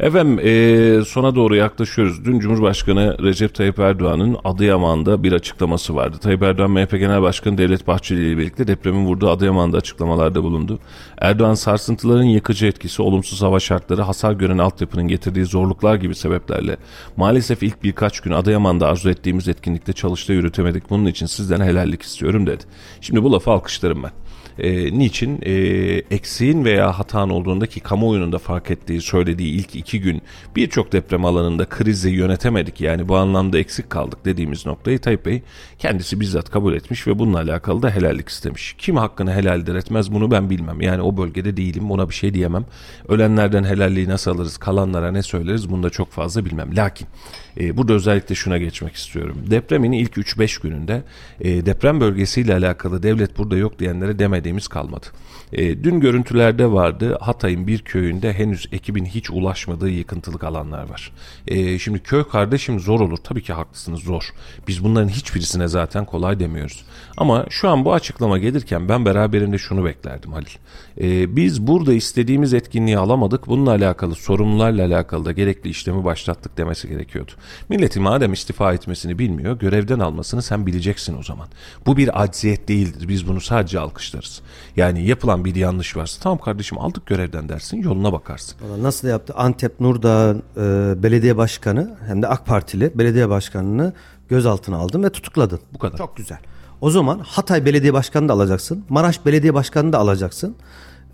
Efendim e, sona doğru yaklaşıyoruz. Dün Cumhurbaşkanı Recep Tayyip Erdoğan'ın Adıyaman'da bir açıklaması vardı. Tayyip Erdoğan MHP Genel Başkanı Devlet Bahçeli ile birlikte depremin vurduğu Adıyaman'da açıklamalarda bulundu. Erdoğan sarsıntıların yıkıcı etkisi, olumsuz hava şartları, hasar gören altyapının getirdiği zorluklar gibi sebeplerle maalesef ilk birkaç gün Adıyaman'da arzu ettiğimiz etkinlikte çalışta yürütemedik. Bunun için sizden helallik istiyorum dedi. Şimdi bu lafı alkışlarım ben. E, niçin? E, eksiğin veya hatan olduğunda ki kamuoyunun da fark ettiği, söylediği ilk iki gün birçok deprem alanında krizi yönetemedik. Yani bu anlamda eksik kaldık dediğimiz noktayı Tayyip Bey kendisi bizzat kabul etmiş ve bununla alakalı da helallik istemiş. Kim hakkını helaldir etmez bunu ben bilmem. Yani o bölgede değilim ona bir şey diyemem. Ölenlerden helalliği nasıl alırız, kalanlara ne söyleriz bunu da çok fazla bilmem. Lakin e, burada özellikle şuna geçmek istiyorum. Depremin ilk 3-5 gününde e, deprem bölgesiyle alakalı devlet burada yok diyenlere demediğimiz kalmadı. E, dün görüntülerde vardı Hatay'ın bir köyünde henüz ekibin hiç ulaşmadığı yıkıntılık alanlar var. E, şimdi köy kardeşim zor olur. Tabii ki haklısınız zor. Biz bunların hiçbirisine zaten kolay demiyoruz. Ama şu an bu açıklama gelirken ben beraberinde şunu beklerdim Halil. E, biz burada istediğimiz etkinliği alamadık. Bununla alakalı sorumlularla alakalı da gerekli işlemi başlattık demesi gerekiyordu. Milletin madem istifa etmesini bilmiyor, görevden almasını sen bileceksin o zaman. Bu bir acziyet değildir. Biz bunu sadece alkışlarız. Yani yapılan bir yanlış varsa tamam kardeşim aldık görevden dersin, yoluna bakarsın. Nasıl yaptı? Antep Nurdağ e, belediye başkanı hem de AK Partili belediye başkanını gözaltına aldın ve tutukladın. Bu kadar. Çok güzel. O zaman Hatay Belediye Başkanı da alacaksın. Maraş Belediye Başkanı da alacaksın.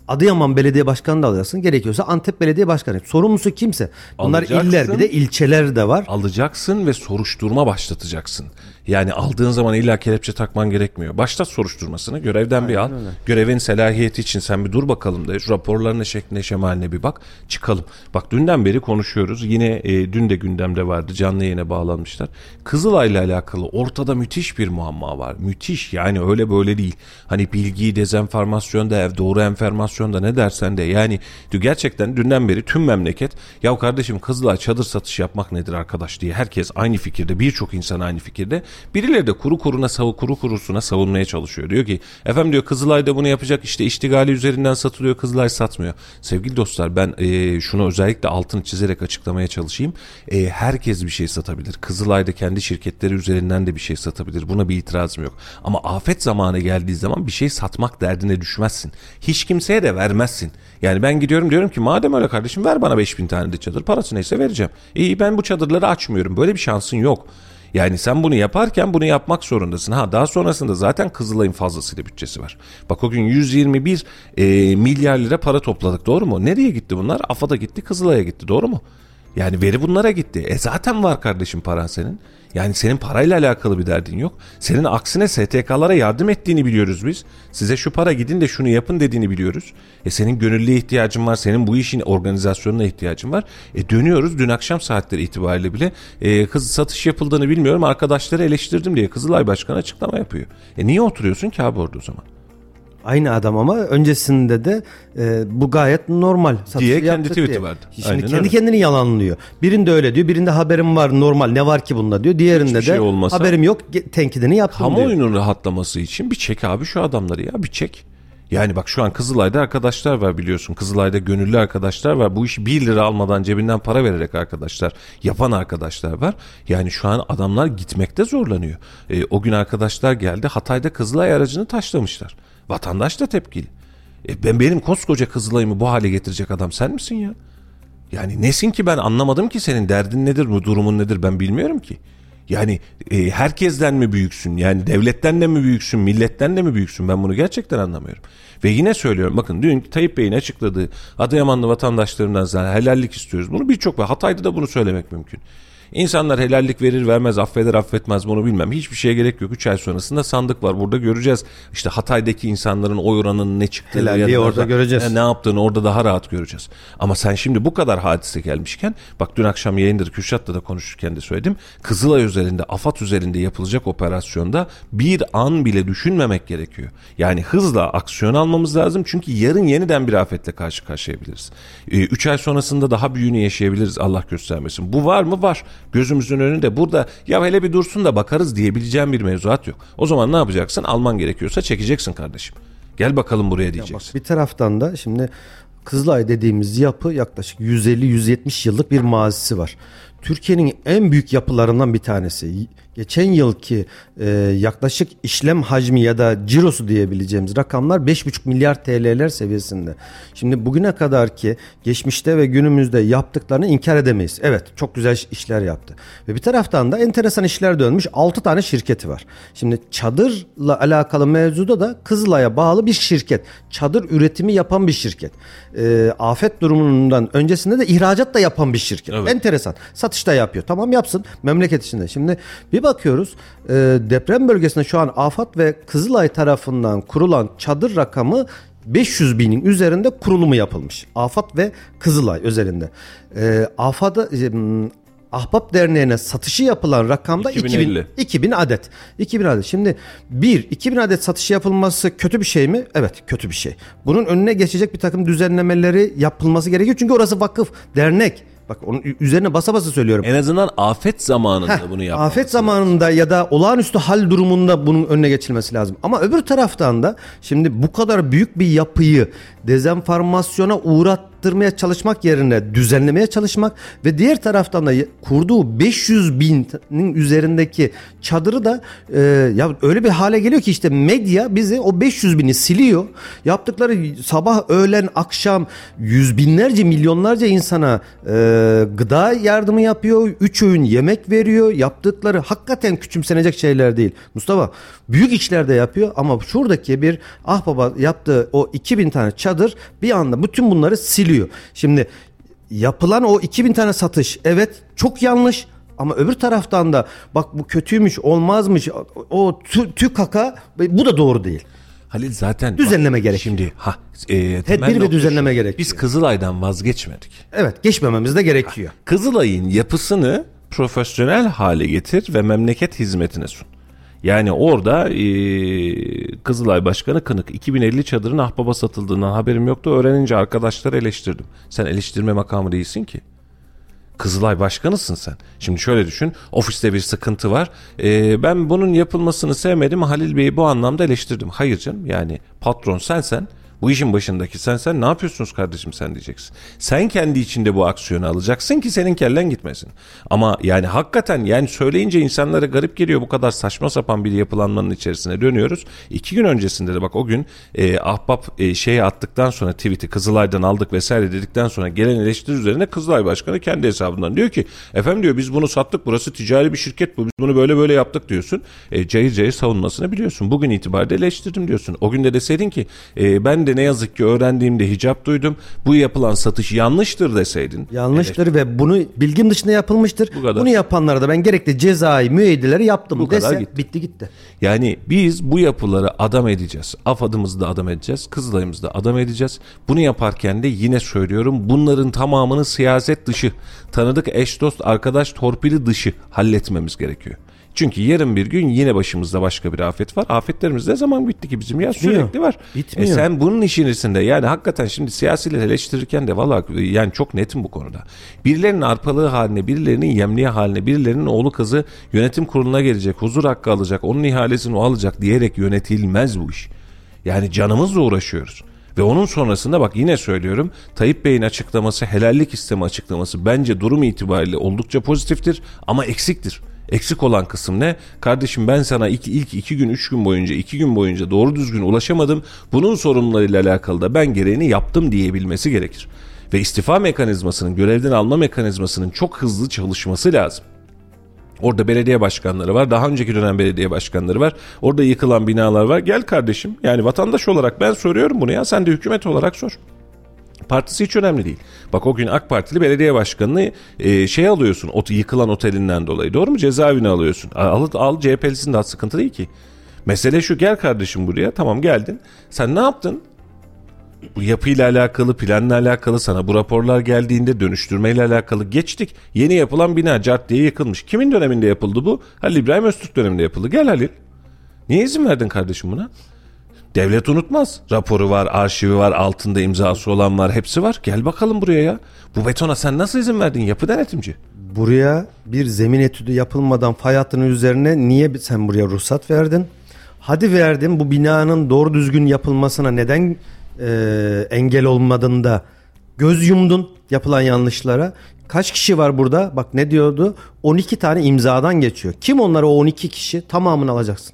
Adıyaman Belediye Başkanı da alacaksın. Gerekiyorsa Antep Belediye Başkanı. Sorumlusu kimse. Bunlar Alacaksın. iller bir de ilçeler de var. alacaksın ve soruşturma başlatacaksın. Yani aldığın zaman illa kelepçe takman gerekmiyor. Başlat soruşturmasını görevden bir al. Görevin selahiyeti için sen bir dur bakalım da raporlarına şekline şemaline bir bak çıkalım. Bak dünden beri konuşuyoruz. Yine e, dün de gündemde vardı canlı yayına bağlanmışlar. Kızılay'la alakalı ortada müthiş bir muamma var. Müthiş yani öyle böyle değil. Hani bilgi dezenformasyon da doğru enformasyon da ne dersen de yani gerçekten dünden beri tüm memleket ya kardeşim Kızılay çadır satış yapmak nedir arkadaş diye herkes aynı fikirde birçok insan aynı fikirde birileri de kuru kuruna savu kuru kurusuna savunmaya çalışıyor. Diyor ki efendim diyor Kızılay da bunu yapacak. İşte iştigali üzerinden satılıyor Kızılay satmıyor. Sevgili dostlar ben e, şunu özellikle altını çizerek açıklamaya çalışayım. E, herkes bir şey satabilir. Kızılay da kendi şirketleri üzerinden de bir şey satabilir. Buna bir itirazım yok. Ama afet zamanı geldiği zaman bir şey satmak derdine düşmezsin. Hiç kimseye de vermezsin. Yani ben gidiyorum diyorum ki madem öyle kardeşim ver bana 5000 tane de çadır. Parası neyse vereceğim. İyi ben bu çadırları açmıyorum. Böyle bir şansın yok. Yani sen bunu yaparken bunu yapmak zorundasın. Ha daha sonrasında zaten Kızılay'ın fazlasıyla bütçesi var. Bak o gün 121 e, milyar lira para topladık doğru mu? Nereye gitti bunlar? AFAD'a gitti Kızılay'a gitti doğru mu? Yani veri bunlara gitti. E zaten var kardeşim paran senin. Yani senin parayla alakalı bir derdin yok. Senin aksine STK'lara yardım ettiğini biliyoruz biz. Size şu para gidin de şunu yapın dediğini biliyoruz. E senin gönüllüye ihtiyacın var. Senin bu işin organizasyonuna ihtiyacın var. E dönüyoruz dün akşam saatleri itibariyle bile e, kız satış yapıldığını bilmiyorum. Arkadaşları eleştirdim diye Kızılay Başkanı açıklama yapıyor. E niye oturuyorsun ki abi orada o zaman? Aynı adam ama öncesinde de e, bu gayet normal. Satışı Diye kendi tweet'i diye. vardı. Şimdi Aynen kendi öyle. kendini yalanlıyor. Birinde öyle diyor. Birinde haberim var normal. Ne var ki bunda diyor. Diğerinde Hiçbir de şey olmasa- haberim yok. Tenkidini yaptım diyor. Kamuoyunun rahatlaması için bir çek abi şu adamları ya bir çek. Yani bak şu an Kızılay'da arkadaşlar var biliyorsun. Kızılay'da gönüllü arkadaşlar var. Bu işi 1 lira almadan cebinden para vererek arkadaşlar yapan arkadaşlar var. Yani şu an adamlar gitmekte zorlanıyor. E, o gün arkadaşlar geldi Hatay'da Kızılay aracını taşlamışlar. Vatandaş da tepkili. E, ben benim koskoca Kızılay'ımı bu hale getirecek adam sen misin ya? Yani nesin ki ben anlamadım ki senin derdin nedir, bu durumun nedir ben bilmiyorum ki. Yani e, herkesten mi büyüksün? Yani devletten de mi büyüksün? Milletten de mi büyüksün? Ben bunu gerçekten anlamıyorum. Ve yine söylüyorum bakın dün Tayyip Bey'in açıkladığı Adıyamanlı vatandaşlarımdan zaten helallik istiyoruz. Bunu birçok var. Hatay'da da bunu söylemek mümkün. İnsanlar helallik verir vermez affeder affetmez bunu bilmem. Hiçbir şeye gerek yok. 3 ay sonrasında sandık var. Burada göreceğiz. İşte Hatay'daki insanların oy oranının ne çıktığını. Helalliği da orada göreceğiz. Ne yaptığını orada daha rahat göreceğiz. Ama sen şimdi bu kadar hadise gelmişken bak dün akşam yayındır Kürşat'la da konuşurken de söyledim. Kızılay üzerinde AFAD üzerinde yapılacak operasyonda bir an bile düşünmemek gerekiyor. Yani hızla aksiyon almamız lazım. Çünkü yarın yeniden bir afetle karşı karşıyayabiliriz. 3 ay sonrasında daha büyüğünü yaşayabiliriz Allah göstermesin. Bu var mı? Var. Gözümüzün önünde. Burada ya hele bir dursun da bakarız diyebileceğim bir mevzuat yok. O zaman ne yapacaksın? Alman gerekiyorsa çekeceksin kardeşim. Gel bakalım buraya diyeceksin. Bir taraftan da şimdi Kızılay dediğimiz yapı yaklaşık 150-170 yıllık bir mazisi var. Türkiye'nin en büyük yapılarından bir tanesi. Geçen yılki e, yaklaşık işlem hacmi ya da cirosu diyebileceğimiz rakamlar 5,5 milyar TL'ler seviyesinde. Şimdi bugüne kadar ki geçmişte ve günümüzde yaptıklarını inkar edemeyiz. Evet çok güzel işler yaptı. Ve bir taraftan da enteresan işler dönmüş 6 tane şirketi var. Şimdi çadırla alakalı mevzuda da Kızılay'a bağlı bir şirket. Çadır üretimi yapan bir şirket. E, afet durumundan öncesinde de ihracat da yapan bir şirket. Evet. Enteresan. Satışta yapıyor. Tamam yapsın memleket içinde. Şimdi bir bakıyoruz e, deprem bölgesinde şu an AFAD ve Kızılay tarafından kurulan çadır rakamı 500 binin üzerinde kurulumu yapılmış. AFAD ve Kızılay özelinde. E, AFAD'a e, Ahbap Derneği'ne satışı yapılan rakamda 2050. 2000, 2000 adet. 2000 adet. Şimdi bir 2000 adet satış yapılması kötü bir şey mi? Evet kötü bir şey. Bunun önüne geçecek bir takım düzenlemeleri yapılması gerekiyor. Çünkü orası vakıf, dernek. Bak onun üzerine basa basa söylüyorum. En azından afet zamanında Heh, bunu yapmak. Afet zamanında ya da olağanüstü hal durumunda bunun önüne geçilmesi lazım. Ama öbür taraftan da şimdi bu kadar büyük bir yapıyı dezenformasyona uğrattırmaya çalışmak yerine düzenlemeye çalışmak ve diğer taraftan da kurduğu 500 binin üzerindeki çadırı da e, ya öyle bir hale geliyor ki işte medya bizi o 500 bini siliyor. Yaptıkları sabah, öğlen, akşam yüz binlerce, milyonlarca insana e, gıda yardımı yapıyor. Üç öğün yemek veriyor. Yaptıkları hakikaten küçümsenecek şeyler değil. Mustafa büyük işler de yapıyor ama şuradaki bir ah baba yaptığı o 2000 tane çadır bir anda bütün bunları siliyor. Şimdi yapılan o 2000 tane satış evet çok yanlış ama öbür taraftan da bak bu kötüymüş olmazmış o tü, tükaka bu da doğru değil. Halil zaten Düzenleme bak, gerekiyor. Şimdi ha e, Tedbir ve düzenleme gerekiyor. Biz Kızılay'dan vazgeçmedik. Evet geçmememiz de gerekiyor. Kızılay'ın yapısını profesyonel hale getir ve memleket hizmetine sun. Yani orada e, Kızılay Başkanı Kınık 2050 çadırın ahbaba satıldığından haberim yoktu. Öğrenince arkadaşları eleştirdim. Sen eleştirme makamı değilsin ki. Kızılay başkanısın sen. Şimdi şöyle düşün. Ofiste bir sıkıntı var. Ee, ben bunun yapılmasını sevmedim. Halil Bey'i bu anlamda eleştirdim. Hayır canım yani patron sensen bu işin başındaki sen sen ne yapıyorsunuz kardeşim sen diyeceksin. Sen kendi içinde bu aksiyonu alacaksın ki senin kellen gitmesin. Ama yani hakikaten yani söyleyince insanlara garip geliyor bu kadar saçma sapan bir yapılanmanın içerisine dönüyoruz. İki gün öncesinde de bak o gün e, ahbap e, şeye attıktan sonra tweet'i Kızılay'dan aldık vesaire dedikten sonra gelen eleştiri üzerine Kızılay Başkanı kendi hesabından diyor ki efendim diyor biz bunu sattık burası ticari bir şirket bu biz bunu böyle böyle yaptık diyorsun. E, cayır cayır savunmasını biliyorsun. Bugün itibariyle eleştirdim diyorsun. O gün de deseydin ki e, ben de ne yazık ki öğrendiğimde hicap duydum. Bu yapılan satış yanlıştır deseydin. Yanlıştır ve bunu bilgim dışında yapılmıştır. Bu kadar. Bunu yapanlara da ben gerekli cezai müeyyideleri yaptım Bu kadar dese gitti. bitti gitti. Yani biz bu yapıları adam edeceğiz. AFAD'ımızı da adam edeceğiz. Kızılay'ımızı da adam edeceğiz. Bunu yaparken de yine söylüyorum bunların tamamını siyaset dışı, tanıdık eş dost arkadaş torpili dışı halletmemiz gerekiyor. Çünkü yarın bir gün yine başımızda başka bir afet var. Afetlerimiz ne zaman bitti ki bizim ya Bitmiyor. sürekli var. Bitmiyor. E sen bunun içerisinde yani hakikaten şimdi siyasileri eleştirirken de valla yani çok netim bu konuda. Birilerinin arpalığı haline, birilerinin yemliği haline, birilerinin oğlu kızı yönetim kuruluna gelecek, huzur hakkı alacak, onun ihalesini o alacak diyerek yönetilmez bu iş. Yani canımızla uğraşıyoruz. Ve onun sonrasında bak yine söylüyorum Tayyip Bey'in açıklaması helallik isteme açıklaması bence durum itibariyle oldukça pozitiftir ama eksiktir. Eksik olan kısım ne? Kardeşim ben sana ilk, ilk iki gün, üç gün boyunca, iki gün boyunca doğru düzgün ulaşamadım. Bunun sorunlarıyla alakalı da ben gereğini yaptım diyebilmesi gerekir. Ve istifa mekanizmasının, görevden alma mekanizmasının çok hızlı çalışması lazım. Orada belediye başkanları var. Daha önceki dönem belediye başkanları var. Orada yıkılan binalar var. Gel kardeşim. Yani vatandaş olarak ben soruyorum bunu ya. Sen de hükümet olarak sor. Partisi hiç önemli değil. Bak o gün AK Partili belediye başkanını e, şey alıyorsun o yıkılan otelinden dolayı. Doğru mu? Cezaevine alıyorsun. Al, al CHP'lisin daha sıkıntı değil ki. Mesele şu gel kardeşim buraya. Tamam geldin. Sen ne yaptın? Bu yapıyla alakalı, planla alakalı sana bu raporlar geldiğinde dönüştürmeyle alakalı geçtik. Yeni yapılan bina cart diye yıkılmış. Kimin döneminde yapıldı bu? Halil İbrahim Öztürk döneminde yapıldı. Gel Halil. Niye izin verdin kardeşim buna? Devlet unutmaz. Raporu var, arşivi var, altında imzası olan var, hepsi var. Gel bakalım buraya ya. Bu betona sen nasıl izin verdin yapı denetimci? Buraya bir zemin etüdü yapılmadan fay hattının üzerine niye sen buraya ruhsat verdin? Hadi verdin bu binanın doğru düzgün yapılmasına neden e, engel olmadığında göz yumdun yapılan yanlışlara. Kaç kişi var burada? Bak ne diyordu? 12 tane imzadan geçiyor. Kim onlar o 12 kişi? Tamamını alacaksın.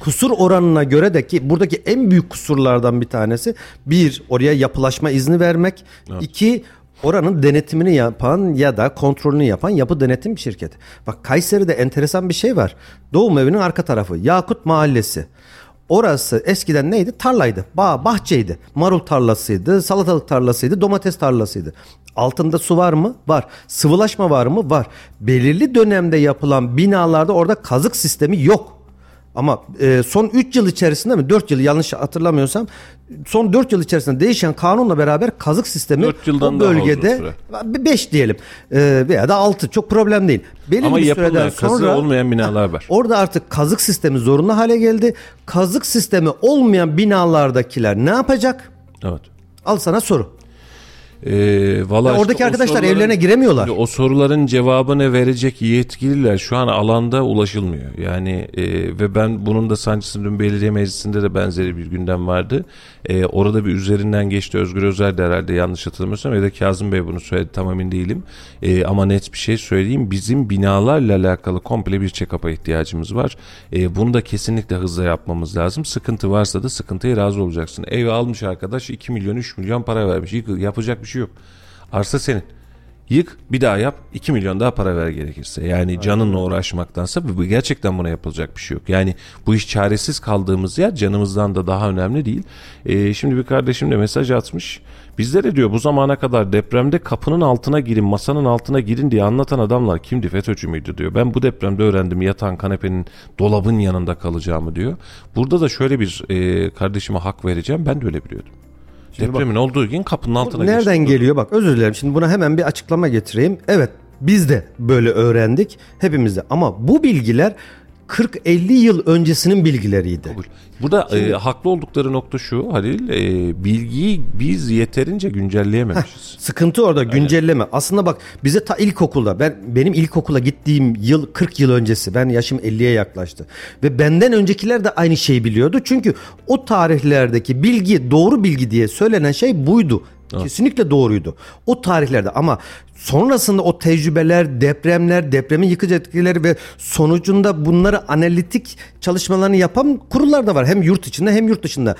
Kusur oranına göre de ki buradaki en büyük kusurlardan bir tanesi bir oraya yapılaşma izni vermek. Evet. iki oranın denetimini yapan ya da kontrolünü yapan yapı denetim şirketi. Bak Kayseri'de enteresan bir şey var. Doğum evinin arka tarafı Yakut Mahallesi. Orası eskiden neydi? Tarlaydı. Bağ, bahçeydi. Marul tarlasıydı, salatalık tarlasıydı, domates tarlasıydı. Altında su var mı? Var. Sıvılaşma var mı? Var. Belirli dönemde yapılan binalarda orada kazık sistemi yok. Ama e, son 3 yıl içerisinde mi 4 yıl yanlış hatırlamıyorsam son 4 yıl içerisinde değişen kanunla beraber kazık sistemi 4 yıldan o bölgede 5 diyelim e, veya da 6 çok problem değil. Belli Ama bir süreden sonra olmayan binalar var. Orada artık kazık sistemi zorunlu hale geldi. Kazık sistemi olmayan binalardakiler ne yapacak? Evet. Al sana soru. Ee, vallahi oradaki işte arkadaşlar evlerine giremiyorlar. O soruların cevabını verecek yetkililer şu an alanda ulaşılmıyor. Yani e, ve ben bunun da sancısını dün belediye meclisinde de benzeri bir gündem vardı. E, orada bir üzerinden geçti Özgür Özel de herhalde yanlış hatırlamıyorsam ya da Kazım Bey bunu söyledi tam emin değilim. E, ama net bir şey söyleyeyim bizim binalarla alakalı komple bir check-up'a ihtiyacımız var. E, bunu da kesinlikle hızla yapmamız lazım. Sıkıntı varsa da sıkıntıya razı olacaksın. Ev almış arkadaş 2 milyon 3 milyon para vermiş. Yapacak bir şey yok. Arsa senin. Yık bir daha yap 2 milyon daha para ver gerekirse. Yani canınla uğraşmaktansa bu gerçekten buna yapılacak bir şey yok. Yani bu iş çaresiz kaldığımız yer canımızdan da daha önemli değil. Ee, şimdi bir kardeşim de mesaj atmış. Bizlere diyor bu zamana kadar depremde kapının altına girin, masanın altına girin diye anlatan adamlar kimdi? FETÖ'cü müydü diyor. Ben bu depremde öğrendim yatan kanepenin dolabın yanında kalacağımı diyor. Burada da şöyle bir e, kardeşime hak vereceğim. Ben de öyle biliyordum. Şimdi Depremin bak, olduğu gün kapının altına Nereden geçti. geliyor bak özür dilerim. Şimdi buna hemen bir açıklama getireyim. Evet biz de böyle öğrendik hepimiz de ama bu bilgiler 40-50 yıl öncesinin bilgileriydi. Kabul. Burada Şimdi, e, haklı oldukları nokta şu Halil, e, bilgiyi biz yeterince güncelleyememişiz. Heh, sıkıntı orada Aynen. güncelleme. Aslında bak bize ta ilkokulda ben benim ilkokula gittiğim yıl 40 yıl öncesi. Ben yaşım 50'ye yaklaştı. Ve benden öncekiler de aynı şeyi biliyordu. Çünkü o tarihlerdeki bilgi doğru bilgi diye söylenen şey buydu. Kesinlikle doğruydu. O tarihlerde ama sonrasında o tecrübeler, depremler, depremin yıkıcı etkileri ve sonucunda bunları analitik çalışmalarını yapan kurullar da var. Hem yurt içinde hem yurt dışında.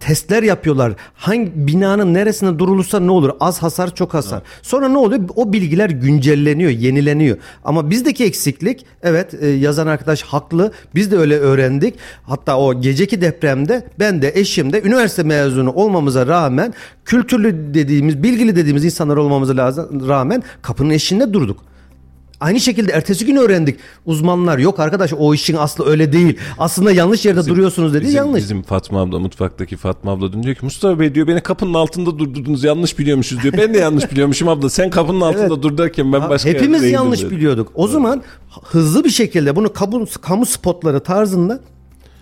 Testler yapıyorlar. Hangi binanın neresinde durulursa ne olur? Az hasar, çok hasar. Evet. Sonra ne oluyor? O bilgiler güncelleniyor, yenileniyor. Ama bizdeki eksiklik evet e, yazan arkadaş haklı. Biz de öyle öğrendik. Hatta o geceki depremde ben de eşim de üniversite mezunu olmamıza rağmen kültürlü dediğimiz, bilgili dediğimiz insanlar olmamıza lazım, rağmen kapının eşiğinde durduk. Aynı şekilde ertesi gün öğrendik. Uzmanlar yok arkadaş o işin aslı öyle değil. Aslında yanlış yerde bizim, duruyorsunuz dedi. Bizim, yanlış. Bizim Fatma abla mutfaktaki Fatma abla dün diyor ki Mustafa Bey diyor beni kapının altında durdurdunuz yanlış biliyormuşuz diyor. Ben de yanlış [LAUGHS] biliyormuşum abla. Sen kapının altında evet. dur derken ben başka Hepimiz yanlış dedi. biliyorduk. O evet. zaman hızlı bir şekilde bunu kamu, kamu spotları tarzında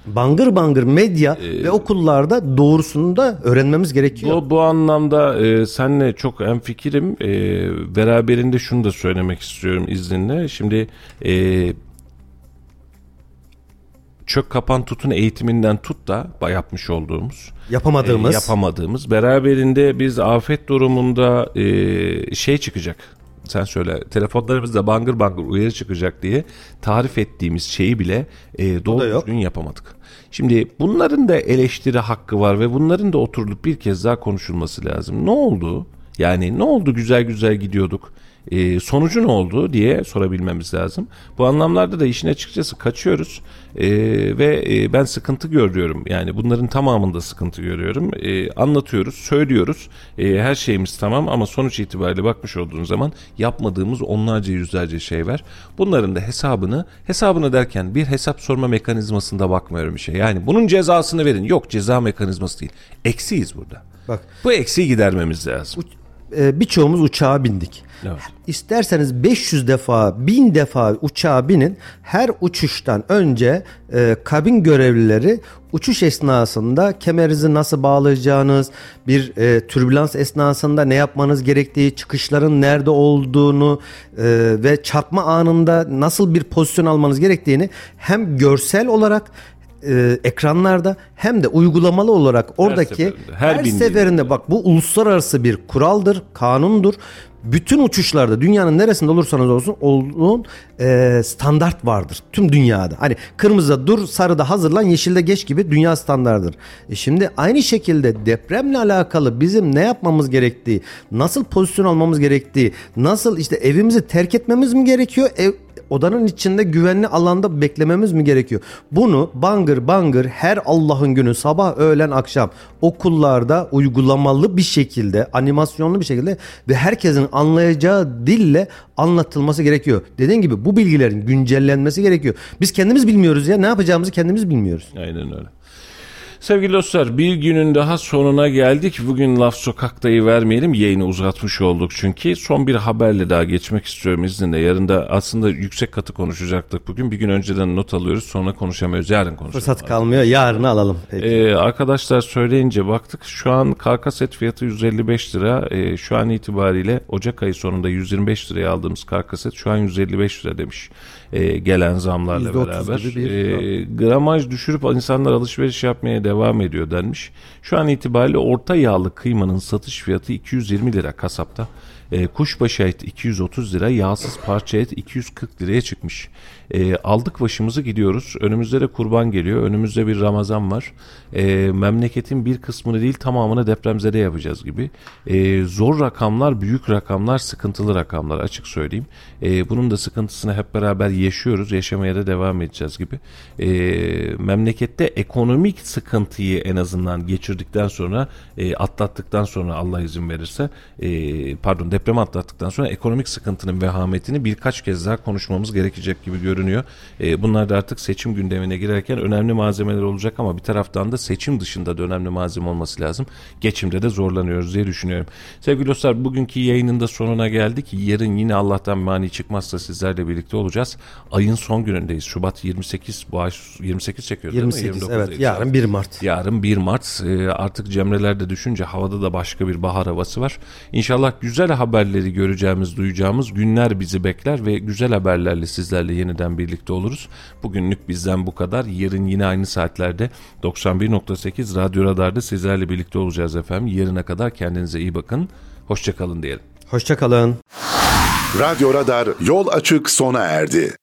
bangır bangır medya ee, ve okullarda doğrusunu da öğrenmemiz gerekiyor. Bu, bu anlamda e, senle çok enfikirim. E, beraberinde şunu da söylemek istiyorum izninle. Şimdi e, çök kapan tutun eğitiminden tut da yapmış olduğumuz yapamadığımız e, yapamadığımız beraberinde biz afet durumunda e, şey çıkacak sen söyle telefonlarımızda bangır bangır uyarı çıkacak diye tarif ettiğimiz şeyi bile e, doğru düzgün yapamadık. Şimdi bunların da eleştiri hakkı var ve bunların da oturulup bir kez daha konuşulması lazım. Ne oldu? Yani ne oldu güzel güzel gidiyorduk. E, sonucu ne oldu diye sorabilmemiz lazım. Bu anlamlarda da işin açıkçası kaçıyoruz e, ve e, ben sıkıntı görüyorum. Yani bunların tamamında sıkıntı görüyorum. E, anlatıyoruz, söylüyoruz. E, her şeyimiz tamam ama sonuç itibariyle bakmış olduğunuz zaman yapmadığımız onlarca yüzlerce şey var. Bunların da hesabını, hesabını derken bir hesap sorma mekanizmasında bakmıyorum bir şey. Yani bunun cezasını verin. Yok ceza mekanizması değil. Eksiyiz burada. Bak Bu eksiği gidermemiz lazım. e, birçoğumuz uçağa bindik. Evet. İsterseniz 500 defa, 1000 defa uçağa binin. Her uçuştan önce e, kabin görevlileri uçuş esnasında kemerinizi nasıl bağlayacağınız, bir e, türbülans esnasında ne yapmanız gerektiği, çıkışların nerede olduğunu e, ve çarpma anında nasıl bir pozisyon almanız gerektiğini hem görsel olarak e, ekranlarda hem de uygulamalı olarak oradaki seferinde, her her, seferinde bak bu uluslararası bir kuraldır, kanundur. Bütün uçuşlarda dünyanın neresinde olursanız olsun olun e, standart vardır tüm dünyada. Hani kırmızıda dur, sarıda hazırlan, yeşilde geç gibi dünya standardır. E şimdi aynı şekilde depremle alakalı bizim ne yapmamız gerektiği, nasıl pozisyon almamız gerektiği, nasıl işte evimizi terk etmemiz mi gerekiyor? Ev, odanın içinde güvenli alanda beklememiz mi gerekiyor? Bunu bangır bangır her Allah'ın günü sabah öğlen akşam okullarda uygulamalı bir şekilde animasyonlu bir şekilde ve herkesin anlayacağı dille anlatılması gerekiyor. Dediğim gibi bu bilgilerin güncellenmesi gerekiyor. Biz kendimiz bilmiyoruz ya ne yapacağımızı kendimiz bilmiyoruz. Aynen öyle. Sevgili dostlar bir günün daha sonuna geldik. Bugün laf sokaktayı vermeyelim. Yayını uzatmış olduk çünkü. Son bir haberle daha geçmek istiyorum izninle. Yarın da aslında yüksek katı konuşacaktık bugün. Bir gün önceden not alıyoruz sonra konuşamıyoruz. Yarın konuşalım. Fırsat kalmıyor yarını alalım. Peki. Ee, arkadaşlar söyleyince baktık şu an karkas et fiyatı 155 lira. Ee, şu an itibariyle Ocak ayı sonunda 125 liraya aldığımız karkas et şu an 155 lira demiş. Ee, gelen zamlarla %30 beraber. bir- Ee, gramaj düşürüp insanlar alışveriş yapmaya devam ediyor denmiş. Şu an itibariyle orta yağlı kıymanın satış fiyatı 220 lira kasapta. E, kuşbaşı et 230 lira, yağsız parça et 240 liraya çıkmış. E, aldık başımızı gidiyoruz. Önümüzde de kurban geliyor. Önümüzde bir Ramazan var. E, memleketin bir kısmını değil tamamını depremzede yapacağız gibi. E, zor rakamlar, büyük rakamlar, sıkıntılı rakamlar açık söyleyeyim. E, bunun da sıkıntısını hep beraber yaşıyoruz. Yaşamaya da devam edeceğiz gibi. E, memlekette ekonomik sıkıntıyı en azından geçirdikten sonra e, atlattıktan sonra Allah izin verirse e, pardon depremi atlattıktan sonra ekonomik sıkıntının vehametini birkaç kez daha konuşmamız gerekecek gibi görünüyor. E, bunlar da artık seçim gündemine girerken önemli malzemeler olacak ama bir taraftan da seçim dışında da önemli malzeme olması lazım. Geçimde de zorlanıyoruz diye düşünüyorum. Sevgili dostlar bugünkü yayının da sonuna geldik. Yarın yine Allah'tan mani çıkmazsa sizlerle birlikte olacağız. Ayın son günündeyiz. Şubat 28 bu ay 28 çekiyoruz değil mi? 28 29 evet yarın 1 Mart. Yarın 1 Mart e, artık Cemreler de düşünce havada da başka bir bahar havası var. İnşallah güzel haberleri göreceğimiz, duyacağımız günler bizi bekler ve güzel haberlerle sizlerle yeniden birlikte oluruz. Bugünlük bizden bu kadar. Yarın yine aynı saatlerde 91.8 Radyo Radar'da sizlerle birlikte olacağız efendim. Yarına kadar kendinize iyi bakın. Hoşçakalın diyelim. Hoşçakalın. Radyo Radar yol açık sona erdi.